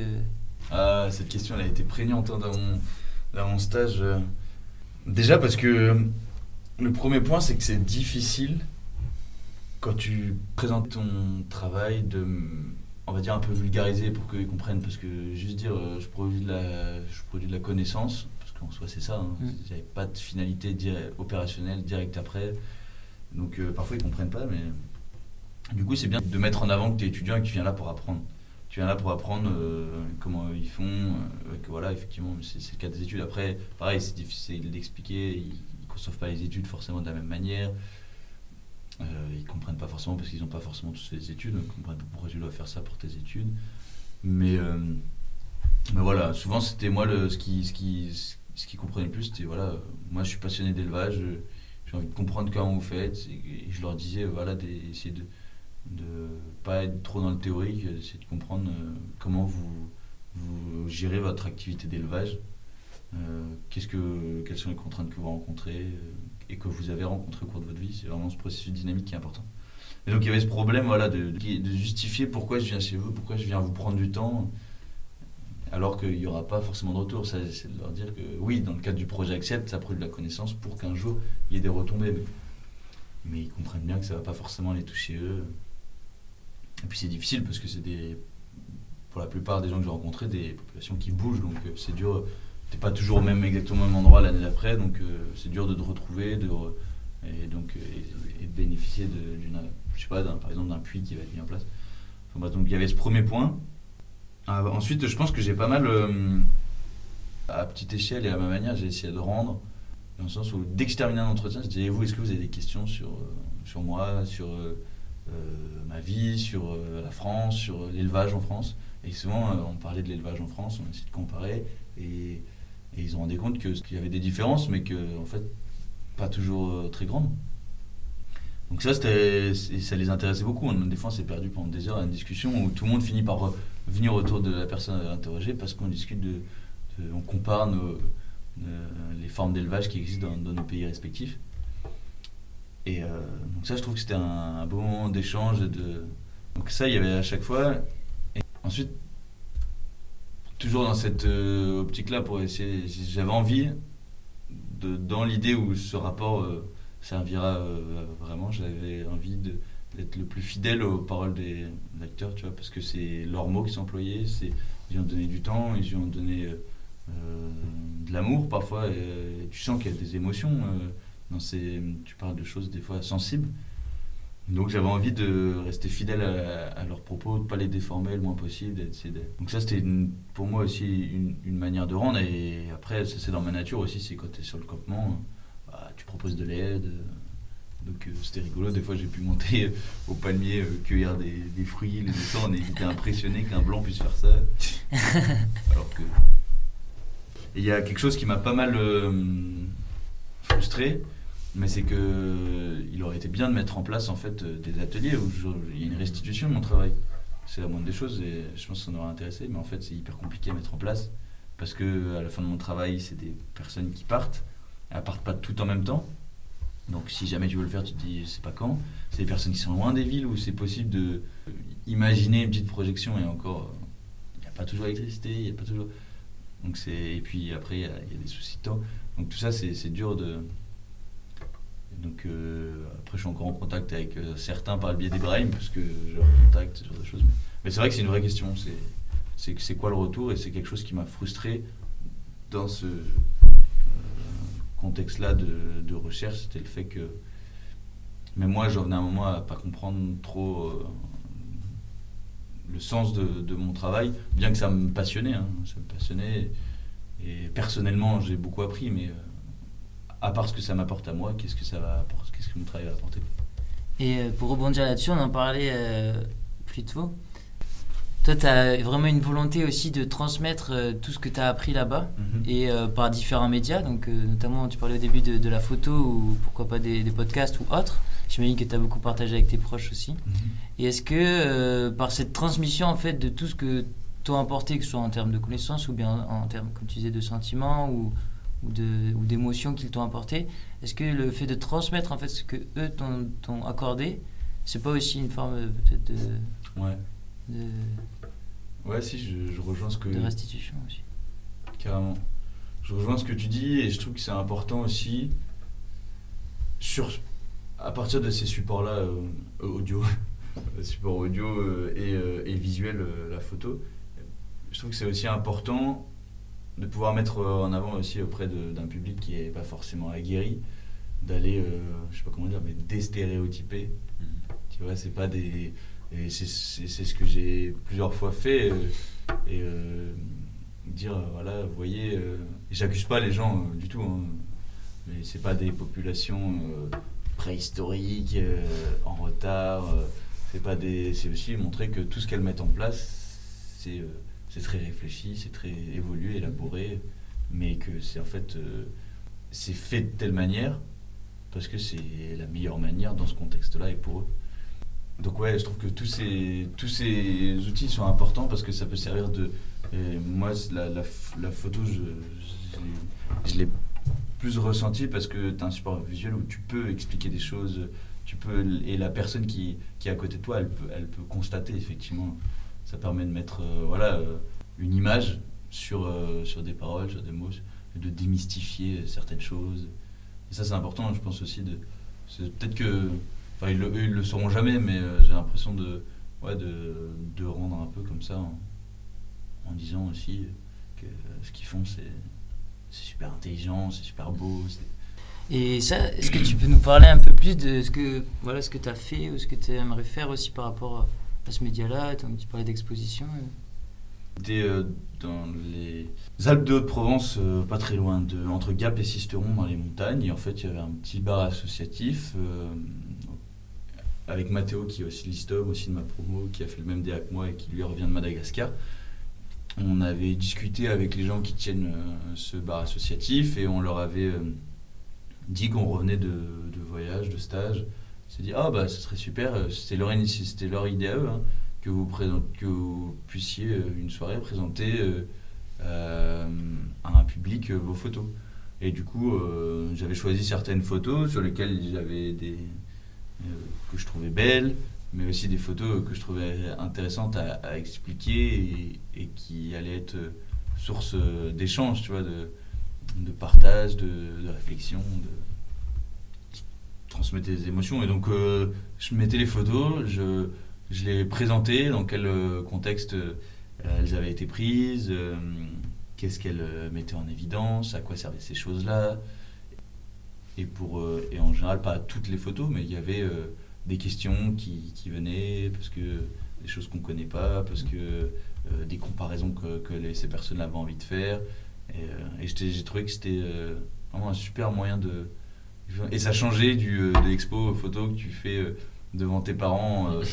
Ah, cette question, elle a été prégnante hein, dans, mon, dans mon stage. euh. Déjà parce que le premier point, c'est que c'est difficile quand tu présentes ton travail de, on va dire, un peu vulgariser pour qu'ils comprennent. Parce que juste dire, je, produis de la, je produis de la connaissance, parce qu'en soi, c'est ça. hein, Mm. Il n'y avait pas de finalité opérationnelle directe après. Donc euh, parfois, ils comprennent pas, mais du coup, c'est bien de mettre en avant que tu es étudiant et que tu viens là pour apprendre tu viens là pour apprendre euh, comment ils font. euh, que voilà, effectivement, c'est le cas des études. Après, pareil, c'est difficile d'expliquer. Ils ne conçoivent pas les études forcément de la même manière. Ils comprennent pas forcément parce qu'ils n'ont pas forcément tous fait des études. Donc, ils comprennent pas pourquoi tu dois faire ça pour tes études. Mais, mais voilà, souvent c'était moi le, ce, qui, ce, qui, ce qui comprenait le plus. C'était voilà, moi je suis passionné d'élevage. J'ai envie de comprendre comment vous faites. Et, je leur disais, voilà, d'essayer de de pas être trop dans le théorique, d'essayer de comprendre euh, comment vous, vous gérez votre activité d'élevage. Euh, que, quelles sont les contraintes que vous rencontrez euh, et que vous avez rencontrées au cours de votre vie. C'est vraiment ce processus dynamique qui est important. Et donc il y avait ce problème voilà, de, de justifier pourquoi je viens chez vous, pourquoi je viens vous prendre du temps, alors qu'il n'y aura pas forcément de retour. C'est de leur dire que oui, dans le cadre du projet Accept, ça produit de la connaissance pour qu'un jour il y ait des retombées. Mais, ils comprennent bien que ça ne va pas forcément les toucher eux. Et puis c'est difficile parce que c'est des, pour la plupart des gens que j'ai rencontrés, des populations qui bougent, donc euh, c'est dur. T'es pas toujours au même, exactement au même endroit l'année d'après, donc euh, c'est dur de te retrouver, de et donc euh, de bénéficier d'une, je sais pas, par exemple d'un puits qui va être mis en place. donc il y avait ce premier point. Ah, bah, ensuite, je pense que j'ai pas mal, à petite échelle et à ma manière, j'ai essayé de rendre, dans le sens où dès que je un entretien, je disais vous, est-ce que vous avez des questions sur sur moi, sur ma vie, sur la France, sur l'élevage en France? Et souvent, euh, on parlait de l'élevage en France, on essayait de comparer, et, ils ont rendu compte qu'il y avait des différences, mais que, en fait, pas toujours euh, très grandes. Donc ça, ça les intéressait beaucoup. Des fois, on s'est perdu pendant des heures à une discussion où tout le monde finit par venir autour de la personne interrogée parce qu'on discute de, on compare nos, les formes d'élevage qui existent dans, nos pays respectifs. Et euh, donc ça, je trouve que c'était un, un, beau moment d'échange. De... Donc ça, il y avait à chaque fois. Ensuite, toujours dans cette euh, optique-là, pour essayer, j'avais envie, de, dans l'idée où ce rapport euh, servira euh, vraiment, j'avais envie d'être le plus fidèle aux paroles des acteurs, tu vois, parce que c'est leurs mots qui sont employés, c'est, ils ont donné du temps, ils ont donné de l'amour parfois, et, tu sens qu'il y a des émotions. dans ces, tu parles de choses des fois sensibles. Donc j'avais envie de rester fidèle à, leurs propos, de ne pas les déformer le moins possible. Donc ça c'était pour moi aussi une, manière de rendre. Et après c'est dans ma nature aussi, c'est quand tu es sur le campement, bah, tu proposes de l'aide. Donc euh, c'était rigolo, des fois j'ai pu monter au palmier, euh, cueillir des, fruits, les descendre, et j'étais impressionné qu'un blanc puisse faire ça. Alors que... Il y a quelque chose qui m'a pas mal euh, frustré, mais c'est que il aurait été bien de mettre en place en fait euh, des ateliers où il y a une restitution de mon travail. C'est la moindre des choses et je pense que ça m'aurait intéressé, mais en fait c'est hyper compliqué à mettre en place parce que à la fin de mon travail, c'est des personnes qui partent, elles partent pas toutes en même temps. Donc si jamais tu veux le faire, tu te dis je sais pas quand. C'est des personnes qui sont loin des villes où c'est possible de imaginer une petite projection et encore il n'y a pas toujours l'électricité, il y a pas toujours donc c'est et puis après il y, a des soucis de temps. Donc tout ça c'est dur de donc euh, après, je suis encore en contact avec euh, certains par le biais d'Ibrahim, parce que je leur contacte, ce genre de choses. Mais, c'est vrai que c'est une vraie question. C'est, c'est, quoi le retour? Et c'est quelque chose qui m'a frustré dans ce contexte-là de, recherche. C'était le fait que. Mais moi, j'en venais à un moment à pas comprendre trop le sens de, mon travail, bien que ça me passionnait. Hein. ça me passionnait. Et personnellement, j'ai beaucoup appris, mais à part ce que ça m'apporte à moi, qu'est-ce que ça va qu'est-ce que mon travail va apporter? Et euh, pour rebondir là-dessus, on en parlait euh, plus tôt. Toi, tu as vraiment une volonté aussi de transmettre euh, tout ce que tu as appris là-bas mhm. et par différents médias. Donc, notamment, tu parlais au début de, la photo ou pourquoi pas des, podcasts ou autres. J'imagine que tu as beaucoup partagé avec tes proches aussi. Mhm. Et est-ce que par cette transmission en fait de tout ce que tu as apporté, que ce soit en termes de connaissances ou bien en termes, comme tu disais, de sentiments ou, ou d'émotions qu'ils t'ont apporté, est-ce que le fait de transmettre en fait ce que eux t'ont accordé, c'est pas aussi une forme peut-être de, ouais. Ouais, si, je, rejoins ce que. De restitution aussi. Carrément. Je rejoins ce que tu dis et je trouve que c'est important aussi, sur, à partir de ces supports-là, euh, audio, support audio euh, et, euh, et, visuel, la photo, je trouve que c'est aussi important de pouvoir mettre en avant aussi auprès d'un public qui n'est pas forcément aguerri, d'aller, je sais pas comment dire, mais déstéréotyper. Mm. Tu vois, c'est pas des. C'est ce que j'ai plusieurs fois fait. Euh, et dire, voilà, vous voyez, j'accuse pas les gens du tout, hein, mais c'est pas des populations préhistoriques, en retard. c'est. C'est aussi montrer que tout ce qu'elles mettent en place, c'est très réfléchi, c'est très évolué, élaboré, mais que c'est en fait euh, c'est fait de telle manière parce que c'est la meilleure manière dans ce contexte-là et pour eux. Donc ouais, je trouve que tous ces, tous ces outils sont importants parce que ça peut servir de, moi, la, la, photo, je, je, l'ai plus ressenti parce que tu as un support visuel où tu peux expliquer des choses, tu peux, et la personne qui, qui est à côté de toi, elle peut, elle peut constater effectivement. Ça permet de mettre euh, voilà, euh, une image sur, euh, sur des paroles, sur des mots, de démystifier certaines choses. Et ça, c'est important, je pense aussi. de Peut-être que. Enfin, ils le, eux, ils le sauront jamais, mais euh, j'ai l'impression de, ouais, de, de rendre un peu comme ça en, en disant aussi que ce qu'ils font, c'est c'est super intelligent, c'est super beau. Et ça, est-ce que tu peux nous parler un peu plus de ce que voilà ce que tu as fait ou ce que tu aimerais faire aussi par rapport à ce média-là? Tu parlais d'exposition. euh. J'étais euh, dans les Alpes de Haute-Provence, euh, pas très loin de entre Gap et Sisteron dans les montagnes. Et en fait, il y avait un petit bar associatif euh, avec Mathéo qui est aussi de l'Istom, aussi de ma promo, qui a fait le même DA que moi et qui lui revient de Madagascar. On avait discuté avec les gens qui tiennent euh, ce bar associatif et on leur avait euh, dit qu'on revenait de, voyage, de stage. On s'est dit, ah bah ce serait super, euh, c'était leur, idée à eux, hein, que, vous puissiez une soirée présenter à un public vos photos. Et du coup, j'avais choisi certaines photos sur lesquelles j'avais des que je trouvais belles, mais aussi des photos que je trouvais intéressantes à, expliquer et, qui allaient être euh, source euh, d'échange, tu vois, de, partage, de, réflexion, de qui transmettait des émotions. Et donc, euh, je mettais les photos, je, les présentais, dans quel euh, contexte euh, elles avaient été prises, euh, qu'est-ce qu'elles euh, mettaient en évidence, à quoi servaient ces choses-là. Et, pour, euh, et en général, pas toutes les photos, mais il y avait euh, des questions qui, qui venaient, parce que des choses qu'on ne connaît pas, parce que euh, des comparaisons que, que les- ces personnes avaient envie de faire. Et, j'ai trouvé que c'était vraiment un super moyen de. Et ça changeait du, de l'expo photo que tu fais devant tes parents. euh,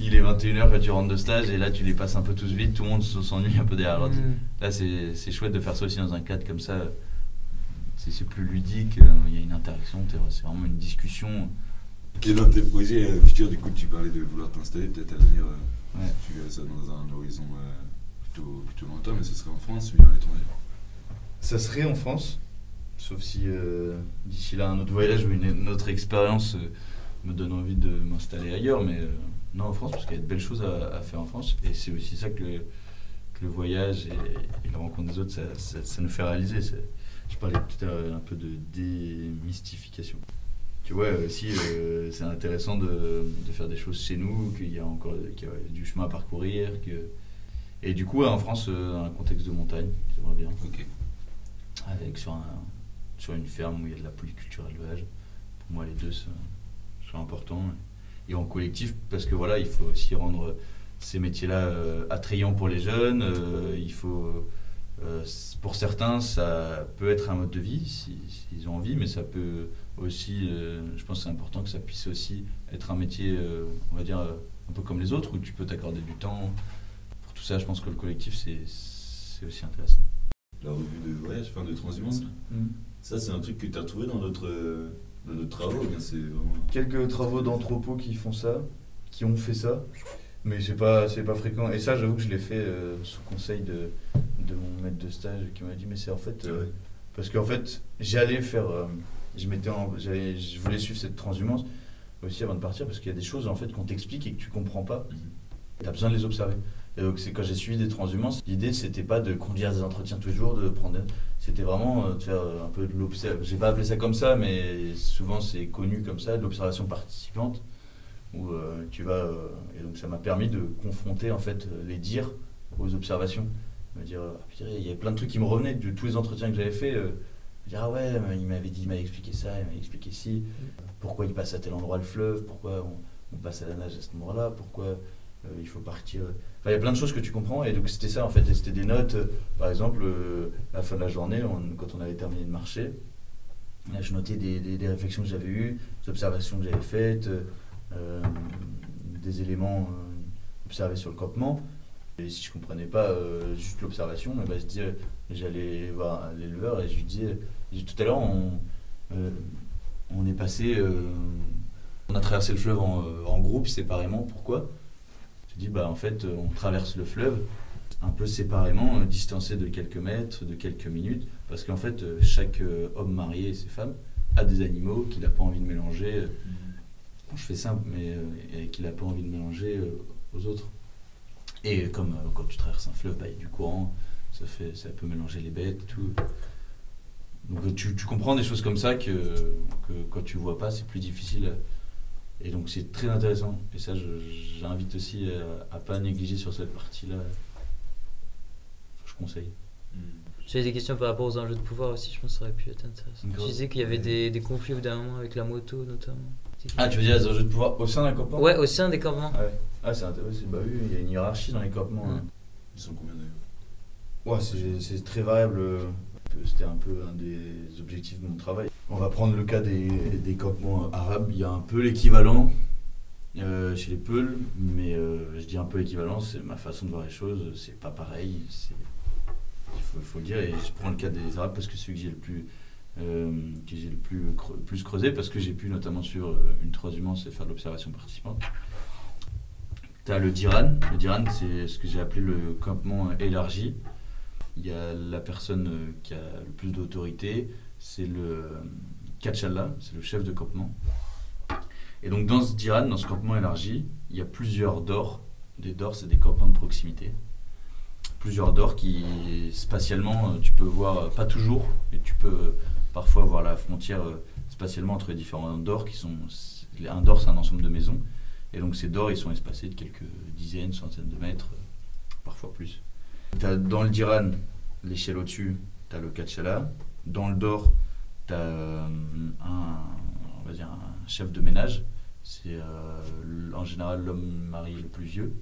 il est 21h quand tu rentres de stage, et là tu les passes un peu tous vite, tout le monde s'ennuie un peu derrière l'ordi. Mm. Là, c'est c'est chouette de faire ça aussi dans un cadre comme ça. C'est plus ludique, euh, il y a une interaction, c'est vraiment une discussion. Et dans tes projets euh, futurs, du coup, tu parlais de vouloir t'installer peut-être à l'avenir. euh, Ouais. Tu verrais ça dans un horizon euh, plutôt, plutôt lointain, mais ce serait en France ou à l'étranger Ça serait en France, sauf si euh, d'ici là un autre voyage ou une, une autre expérience euh, me donne envie de m'installer ailleurs, mais euh, non en France, parce qu'il y a de belles choses à, à faire en France, et c'est aussi ça que le, que le voyage et, et la rencontre des autres, ça, ça- ça nous fait réaliser. Je parlais tout à l'heure un peu de démystification. Tu vois, aussi, euh, c'est intéressant de, de faire des choses chez nous, qu'il y a encore qu'il y a du chemin à parcourir. Que... Et du coup, en France, euh, un contexte de montagne, j'aimerais bien Ok. avec sur, un, sur une ferme où il y a de la polyculture élevage. Pour moi, les deux sont, sont importants. Et en collectif, parce que voilà, il faut aussi rendre ces métiers-là euh, attrayants pour les jeunes. euh, il faut, euh, pour certains, ça peut être un mode de vie si- s'ils ont envie, mais ça peut aussi, euh, je pense que c'est important que ça puisse aussi être un métier, euh, on va dire, euh, un peu comme les autres, où tu peux t'accorder du temps. Pour tout ça, je pense que le collectif, c'est c'est aussi intéressant. La revue de voyage, enfin de transhumance, là. ça c'est un truc que tu as trouvé dans notre, dans notre travaux, bien vraiment. quelques travaux d'anthropos qui font ça, qui ont fait ça, mais c'est pas c'est pas fréquent. Et ça, j'avoue que je l'ai fait euh, sous conseil de, de mon maître de stage qui m'a dit mais c'est en fait euh, parce qu'en fait j'allais faire, euh, je m'étais je voulais suivre cette transhumance aussi avant de partir parce qu'il y a des choses en fait qu'on t'explique et que tu comprends pas. Mhm. Tu as besoin de les observer. Et donc c'est quand j'ai suivi des transhumances, l'idée c'était pas de conduire des entretiens tous les jours, de prendre, c'était vraiment euh, de faire un peu de l'observation. J'ai pas appelé ça comme ça, mais souvent c'est connu comme ça, de l'observation participante, où euh, tu vas euh, et donc ça m'a permis de confronter en fait euh, les dires aux observations, me dire ah, il y a plein de trucs qui me revenaient de tous les entretiens que j'avais fait. me dire ah ouais, il m'avait dit, il m'avait expliqué ça, il m'avait expliqué ci, pourquoi il passe à tel endroit le fleuve, pourquoi on, passe à la nage à cet endroit-là, pourquoi il faut partir? Il y a plein de choses que tu comprends, et donc c'était ça en fait. C'était des notes, par exemple, à la fin de la journée, quand on avait terminé de marcher, je notais des, des- des réflexions que j'avais eues, des observations que j'avais faites, des éléments euh, observés sur le campement. Et si je comprenais pas euh, juste l'observation, disais, j'allais voir l'éleveur et je lui disais, tout à l'heure, on, euh, on est passé, euh, on a traversé le fleuve en, euh, groupe séparément. Pourquoi? Je dis, bah en fait, euh, on traverse le fleuve un peu séparément, euh, distancés de quelques mètres, de quelques minutes, parce qu'en fait, euh, chaque euh, homme marié et ses femmes a des animaux qu'il n'a pas envie de mélanger. euh, bon, je fais simple, mais euh, et qu'il n'a pas envie de mélanger euh, aux autres. Et comme euh, quand tu traverses un fleuve, bah, il y a du courant, ça, fait, ça peut mélanger les bêtes et tout. Donc tu, tu comprends des choses comme ça que, que quand tu vois pas, c'est plus difficile. Et donc c'est très intéressant. Et ça, j'invite aussi à, à pas négliger sur cette partie-là. Je conseille. J'avais des questions par rapport aux enjeux de pouvoir aussi, je pense que ça aurait pu être intéressant. Tu disais qu'il y avait des, des conflits au d'un moment avec la moto notamment. Ah, tu veux dire les enjeux de pouvoir au sein d'un campement Ouais, au sein des campements. Ah ouais. Ah, c'est intéressant. Bah oui, il y a une hiérarchie dans les campements. Mm. hein. Ils sont combien d'ailleurs? Ouais, c'est c'est très variable. euh, C'était un peu un des objectifs de mon travail. On va prendre le cas des, des campements arabes. Il y a un peu l'équivalent euh, chez les Peuls, mais euh, je dis un peu équivalent, c'est ma façon de voir les choses. C'est pas pareil. c'est- Il faut, faut le dire. Et je prends le cas des arabes parce que c'est celui que j'ai le plus. Euh, que j'ai le plus, plus creusé parce que j'ai pu notamment sur euh, une transhumance et faire de l'observation participante. Tu as le Diran. Le Diran, c'est ce que j'ai appelé le campement élargi. Il y a la personne euh, qui a le plus d'autorité, c'est le euh, Kachala, c'est le chef de campement. Et donc dans ce Diran, dans ce campement élargi, il y a plusieurs dors. Des dors, c'est des campements de proximité. Plusieurs dors qui, spatialement, tu peux voir, pas toujours, mais tu peux parfois voir la frontière euh, spatialement entre les différents dors qui sont. Un dor, c'est un ensemble de maisons. Et donc ces dors, ils sont espacés de quelques dizaines, centaines de mètres, euh, parfois plus. Dans le Diran, l'échelle au-dessus, tu as le Kachala. Dans le Dor, tu as un, on va dire un chef de ménage. C'est euh, en général l'homme marié le plus vieux.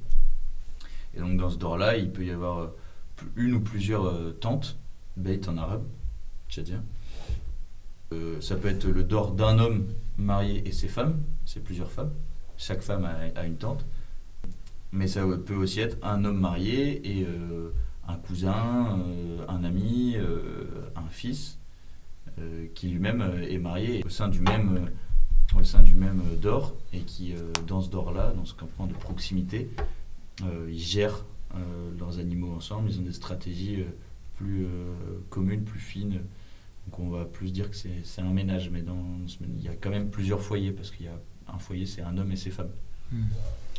Et donc dans ce Dor-là, il peut y avoir euh, une ou plusieurs euh, tentes, bait en arabe, tchadien. Euh, ça peut être le Dor d'un homme marié et ses femmes, c'est plusieurs femmes. Chaque femme a, une tente. Mais ça peut aussi être un homme marié et euh, un cousin, euh, un ami, un fils, qui lui-même est marié au sein du même, au sein du même dor et qui, dans ce dor-là, dans ce campement de proximité, ils gèrent leurs animaux ensemble. Ils ont des stratégies plus communes, plus fines. Donc on va plus dire que c'est un ménage, mais dans, il y a quand même plusieurs foyers parce qu'il y a un foyer, c'est un homme et ses femmes. Hmm.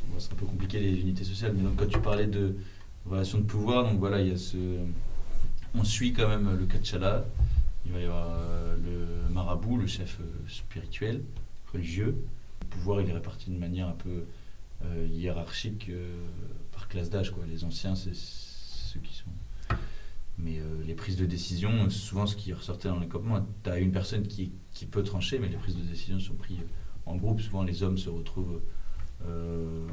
Bon, c'est un peu compliqué les unités sociales, mais donc quand tu parlais de relation de pouvoir, donc voilà, il y a ce. On suit quand même le Kachala, il va y avoir euh, le marabout, le chef euh, spirituel, religieux. Le pouvoir, il est réparti de manière un peu euh, hiérarchique euh, par classe d'âge, quoi. Les anciens, c'est ceux qui sont. Mais euh, les prises de décision, souvent ce qui ressortait dans les campements, tu as une personne qui, peut trancher, mais les prises de décision sont prises en groupe. Souvent, les hommes se retrouvent euh,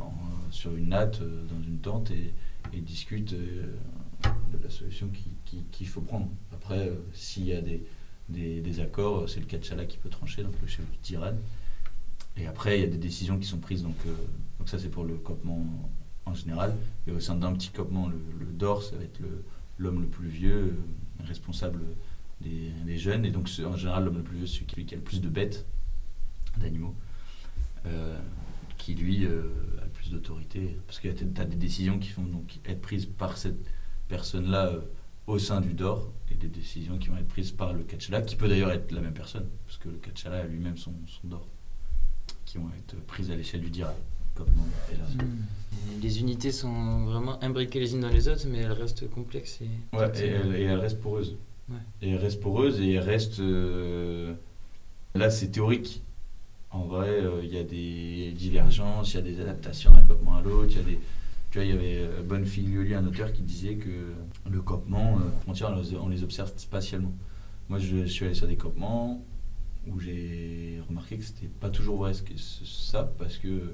sur une natte, euh, dans une tente, et, discutent de la solution qui- qui- qu'il faut prendre. Après, s'il y a des, des, accords, c'est le Kachala qui peut trancher, donc le chef du Tiran. Et après, il y a des décisions qui sont prises, donc, donc ça c'est pour le campement en général. Et au sein d'un petit campement, le, le DOR, ça va être le- l'homme le, plus vieux, responsable des, jeunes, et donc c'est en général l'homme le plus vieux, celui qui, qui a le plus de bêtes, d'animaux, euh, qui lui euh, a le plus d'autorité. Parce que tu as des décisions qui vont donc être prises par cette personne-là euh, au sein du DOR, et des décisions qui vont être prises par le Kachala, qui peut d'ailleurs être la même personne, parce que le Kachala a lui-même son, son DOR, qui vont être prises à l'échelle du DIRA. Comme on est là. Et Les unités sont vraiment imbriquées les unes dans les autres, mais elles restent complexes et. Ouais, et elle, et elle reste poreuse. Ouais. Et elle reste poreuse et elle reste. euh, Là, c'est théorique. En vrai, euh, il y a des divergences, il y a des adaptations d'un campement à l'autre. il y a des- Tu vois, il y avait euh, Bonnefiglioli, un auteur, qui disait que le campement, euh, les frontières, on les- observe spatialement. Moi, je, je suis allé sur des campements où j'ai remarqué que c'était pas toujours vrai ce que- ça, parce que,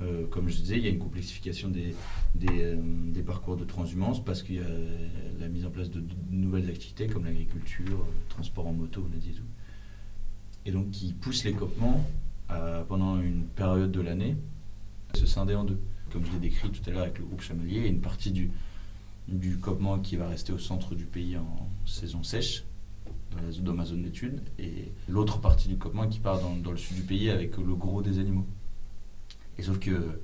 euh, comme je disais, il y a une complexification des, des, euh, parcours de transhumance parce qu'il y a la mise en place de, nouvelles activités comme l'agriculture, le transport en moto, on a dit tout. Et donc qui pousse les campements à, pendant une période de l'année à se scinder en deux. Comme je l'ai décrit tout à l'heure avec le groupe chamelier, il y a une partie du, du qui va rester au centre du pays en saison sèche, dans, la, ma zone d'études, et l'autre partie du campement qui part dans le sud du pays avec le gros des animaux. Et sauf que,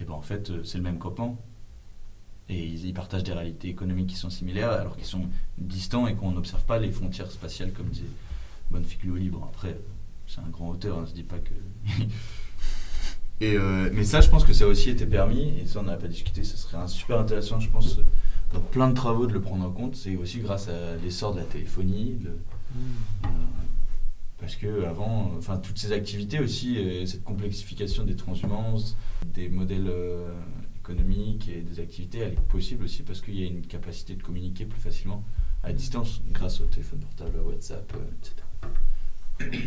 eh ben en fait, c'est le même campement, Et ils, ils partagent des réalités économiques qui sont similaires alors qu'ils sont distants et qu'on n'observe pas les frontières spatiales comme disait Bonfiglio Libre. Après, c'est un grand auteur, on se dit pas que. et, euh, mais ça, je pense que ça a aussi été permis, et ça on n'a pas discuté, ce serait un super intéressant, je pense, dans plein de travaux de le prendre en compte. C'est aussi grâce à l'essor de la téléphonie, le- euh, parce que avant, enfin toutes ces activités aussi, euh, cette complexification des transhumances, des modèles euh, économiques et des activités, elle est possible aussi parce qu'il y a une capacité de communiquer plus facilement à distance grâce au téléphone portable, à WhatsApp, euh, etc.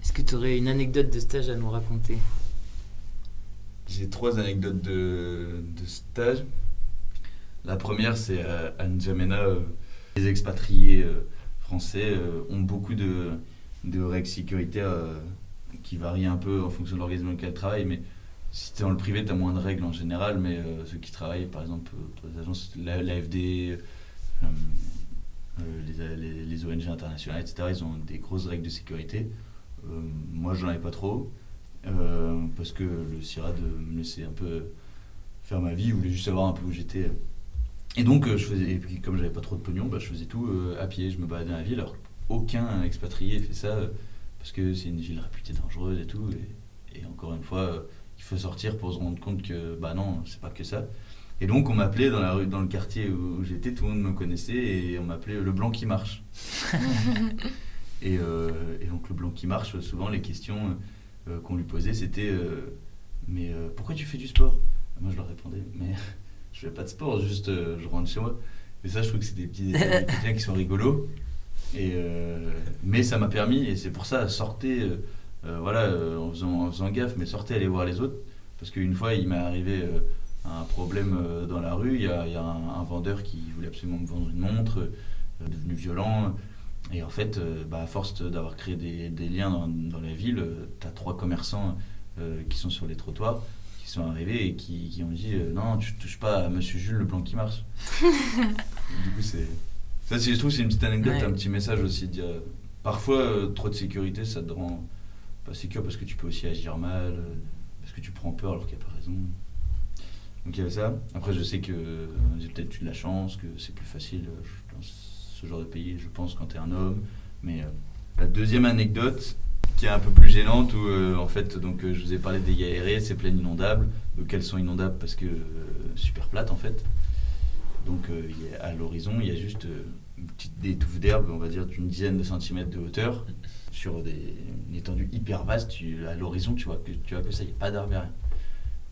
Est-ce que tu aurais une anecdote de stage à nous raconter? J'ai trois anecdotes de, de stage. La première, c'est à, N'Djamena. les expatriés euh, euh, ont beaucoup de, de règles sécuritaires euh, qui varient un peu en fonction de l'organisme dans lequel ils travaillent. Mais si tu es dans le privé, tu as moins de règles en général. Mais euh, ceux qui travaillent, par exemple, la- l'AFD, euh, les, les- ONG internationales, etc., ils ont des grosses règles de sécurité. Moi, j'en avais pas trop. Parce que le CIRAD me laissait un peu faire ma vie, voulait juste savoir un peu où j'étais. Et donc, euh, je faisais, et puis comme j'avais pas trop de pognon, bah, je faisais tout euh, à pied, je me baladais dans la ville. Alors, aucun expatrié fait ça, euh, parce que c'est une ville réputée dangereuse et tout. Et, et encore une fois, il faut sortir pour se rendre compte que, bah non, c'est pas que ça. Et donc, on m'appelait dans la rue, dans le quartier où, j'étais, tout le monde me connaissait, et on m'appelait le blanc qui marche. et, euh, et donc, le blanc qui marche, souvent, les questions euh, qu'on lui posait, c'était euh, Mais pourquoi tu fais du sport? Moi, je leur répondais Mais je fais pas de sport, juste euh, je rentre chez moi. Et ça, je trouve que c'est des petits détails qui sont rigolos. Et, euh, mais ça m'a permis, et c'est pour ça, sortez, euh, euh, voilà, euh, en, faisant, en faisant gaffe, mais sortez, allez voir les autres. Parce qu'une fois, il m'est arrivé euh, un problème euh, dans la rue. Il y a, il y a un, un vendeur qui voulait absolument me vendre une montre, euh, devenu violent. Et en fait, euh, bah, à force d'avoir créé des, des liens dans, dans la ville, tu as trois commerçants euh, qui sont sur les trottoirs, qui sont arrivés et qui, qui ont dit euh, Non, tu touches pas à Monsieur Jules le blanc qui marche. du coup, c'est. Ça, c'est- je trouve c'est une petite anecdote, Ouais. un petit message aussi. De dire, parfois, euh, trop de sécurité, ça te rend pas sécure parce que tu peux aussi agir mal, euh, parce que tu prends peur alors qu'il n'y a pas raison. Donc il y avait ça. Après, je sais que euh, j'ai peut-être eu de la chance, que c'est plus facile dans ce genre de pays, je pense, quand tu es un homme. Mais la deuxième anecdote, qui est un peu plus gênante, où euh, en fait, donc, euh, je vous ai parlé des Yaéré, ces plaines inondables. Donc elles sont inondables? Parce que euh, super plates en fait. Donc y a- à l'horizon, il y a juste une petite des touffes d'herbe, on va dire d'une dizaine de centimètres de hauteur, sur des, une étendue hyper vaste. Tu, à l'horizon, tu vois que tu vois que ça, il n'y a pas d'arbre, y rien.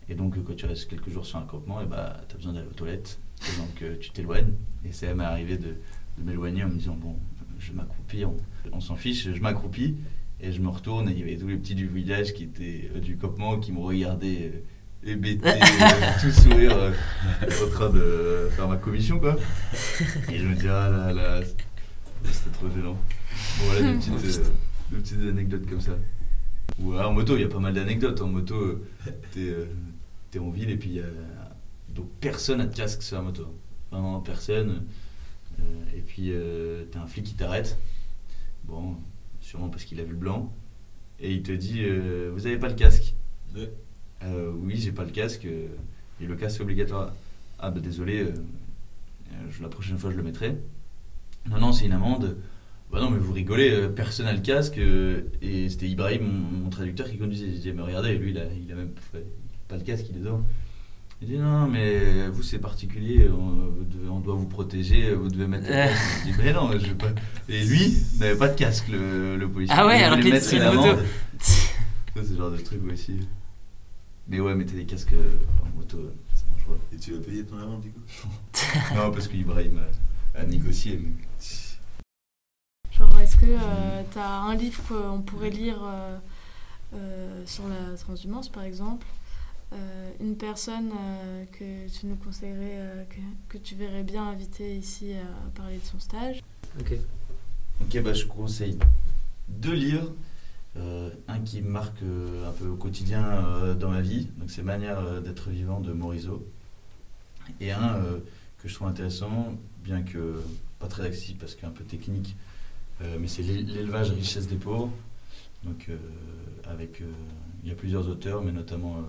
Et donc quand tu restes quelques jours sur un campement, et bah, tu as besoin d'aller aux toilettes. Et donc tu t'éloignes. Et ça m'est arrivé de, de m'éloigner en me disant, bon, je m'accroupis, on, on s'en fiche, je m'accroupis. Et je me retourne et il y avait tous les petits du village qui étaient euh, du campement qui me regardaient euh, hébété, euh, tout sourire, euh, en train de faire ma commission quoi. Et je me dis ah là là, c'était trop gênant. Bon voilà des petites, euh, des petites anecdotes comme ça. Ou alors, en moto, il y a pas mal d'anecdotes. En moto, t'es t'es en ville et puis il y a donc personne n'a de casque sur la moto. Vraiment personne. Et puis t'as un flic qui t'arrête. Bon, sûrement parce qu'il a vu le blanc. Et il te dit euh, Vous avez pas le casque? Ouais. Euh, Oui, j'ai pas le casque. euh, et le casque obligatoire. Ah, bah désolé, je- la prochaine fois je le mettrai. Non, non, c'est une amende. Bah non, mais vous rigolez, personne n'a le casque. et c'était Ibrahim, mon, mon traducteur, qui conduisait. J'ai dit Mais regardez, lui, il a, il a même fait- pas le casque, il est dedans. Il dit Non, mais vous, c'est particulier, on, vous devez- on doit vous protéger, vous devez mettre le casque. Je dis Mais non, je vais pas. Et lui n'avait pas de casque, le, le policier. Ah ouais, Il alors qu'il mettre était une moto. c'est ce genre de truc aussi. Mais ouais, mettez des casques euh, en moto, euh, c'est dangereux. Et tu vas payer ton amende du coup? Non, parce qu'Ibrahim a, a négocié. Mais... Genre, est-ce que tu as un livre qu'on pourrait lire euh, euh, sur la transhumance, par exemple? Euh, Une personne euh, que tu nous conseillerais, euh, que, que tu verrais bien inviter ici à parler de son stage Ok. Ok, bah, je conseille deux livres. Euh, un qui me marque euh, un peu au quotidien euh, dans ma vie, donc c'est Manière euh, d'être vivant de Morisot. Et un euh, que je trouve intéressant, bien que pas très accessible parce qu'un peu technique, euh, mais c'est L'é- L'élevage richesse des pauvres. Donc, euh, avec, euh, il y a plusieurs auteurs, mais notamment euh,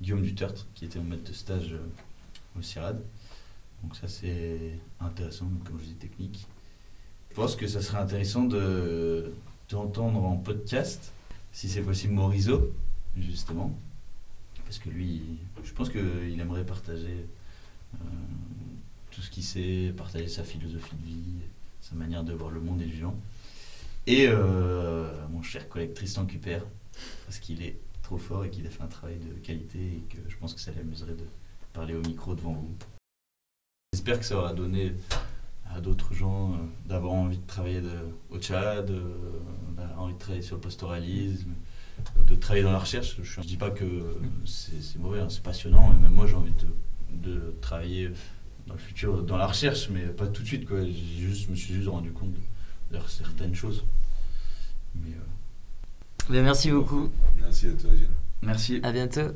Guillaume Dutertre, qui était mon maître de stage euh, au CIRAD. Donc ça c'est intéressant, comme je dis technique. Je pense que ça serait intéressant de d'entendre en podcast, si c'est possible, Morizot, justement. Parce que lui, je pense qu'il aimerait partager euh, tout ce qu'il sait, partager sa philosophie de vie, sa manière de voir le monde et les gens. Et euh, mon cher collègue Tristan Cuper, parce qu'il est trop fort et qu'il a fait un travail de qualité et que je pense que ça l'amuserait de parler au micro devant vous. J'espère que ça aura donné à d'autres gens euh, d'avoir envie de travailler au Tchad, euh, envie de travailler sur le pastoralisme, de travailler dans la recherche. Je ne dis pas que c'est mauvais, hein, c'est passionnant, même moi j'ai envie de, travailler dans le futur dans la recherche, mais pas tout de suite. Je me suis juste rendu compte de, certaines choses. Mais, euh, Ben, merci beaucoup. Merci à toi, Gilles. merci. À bientôt.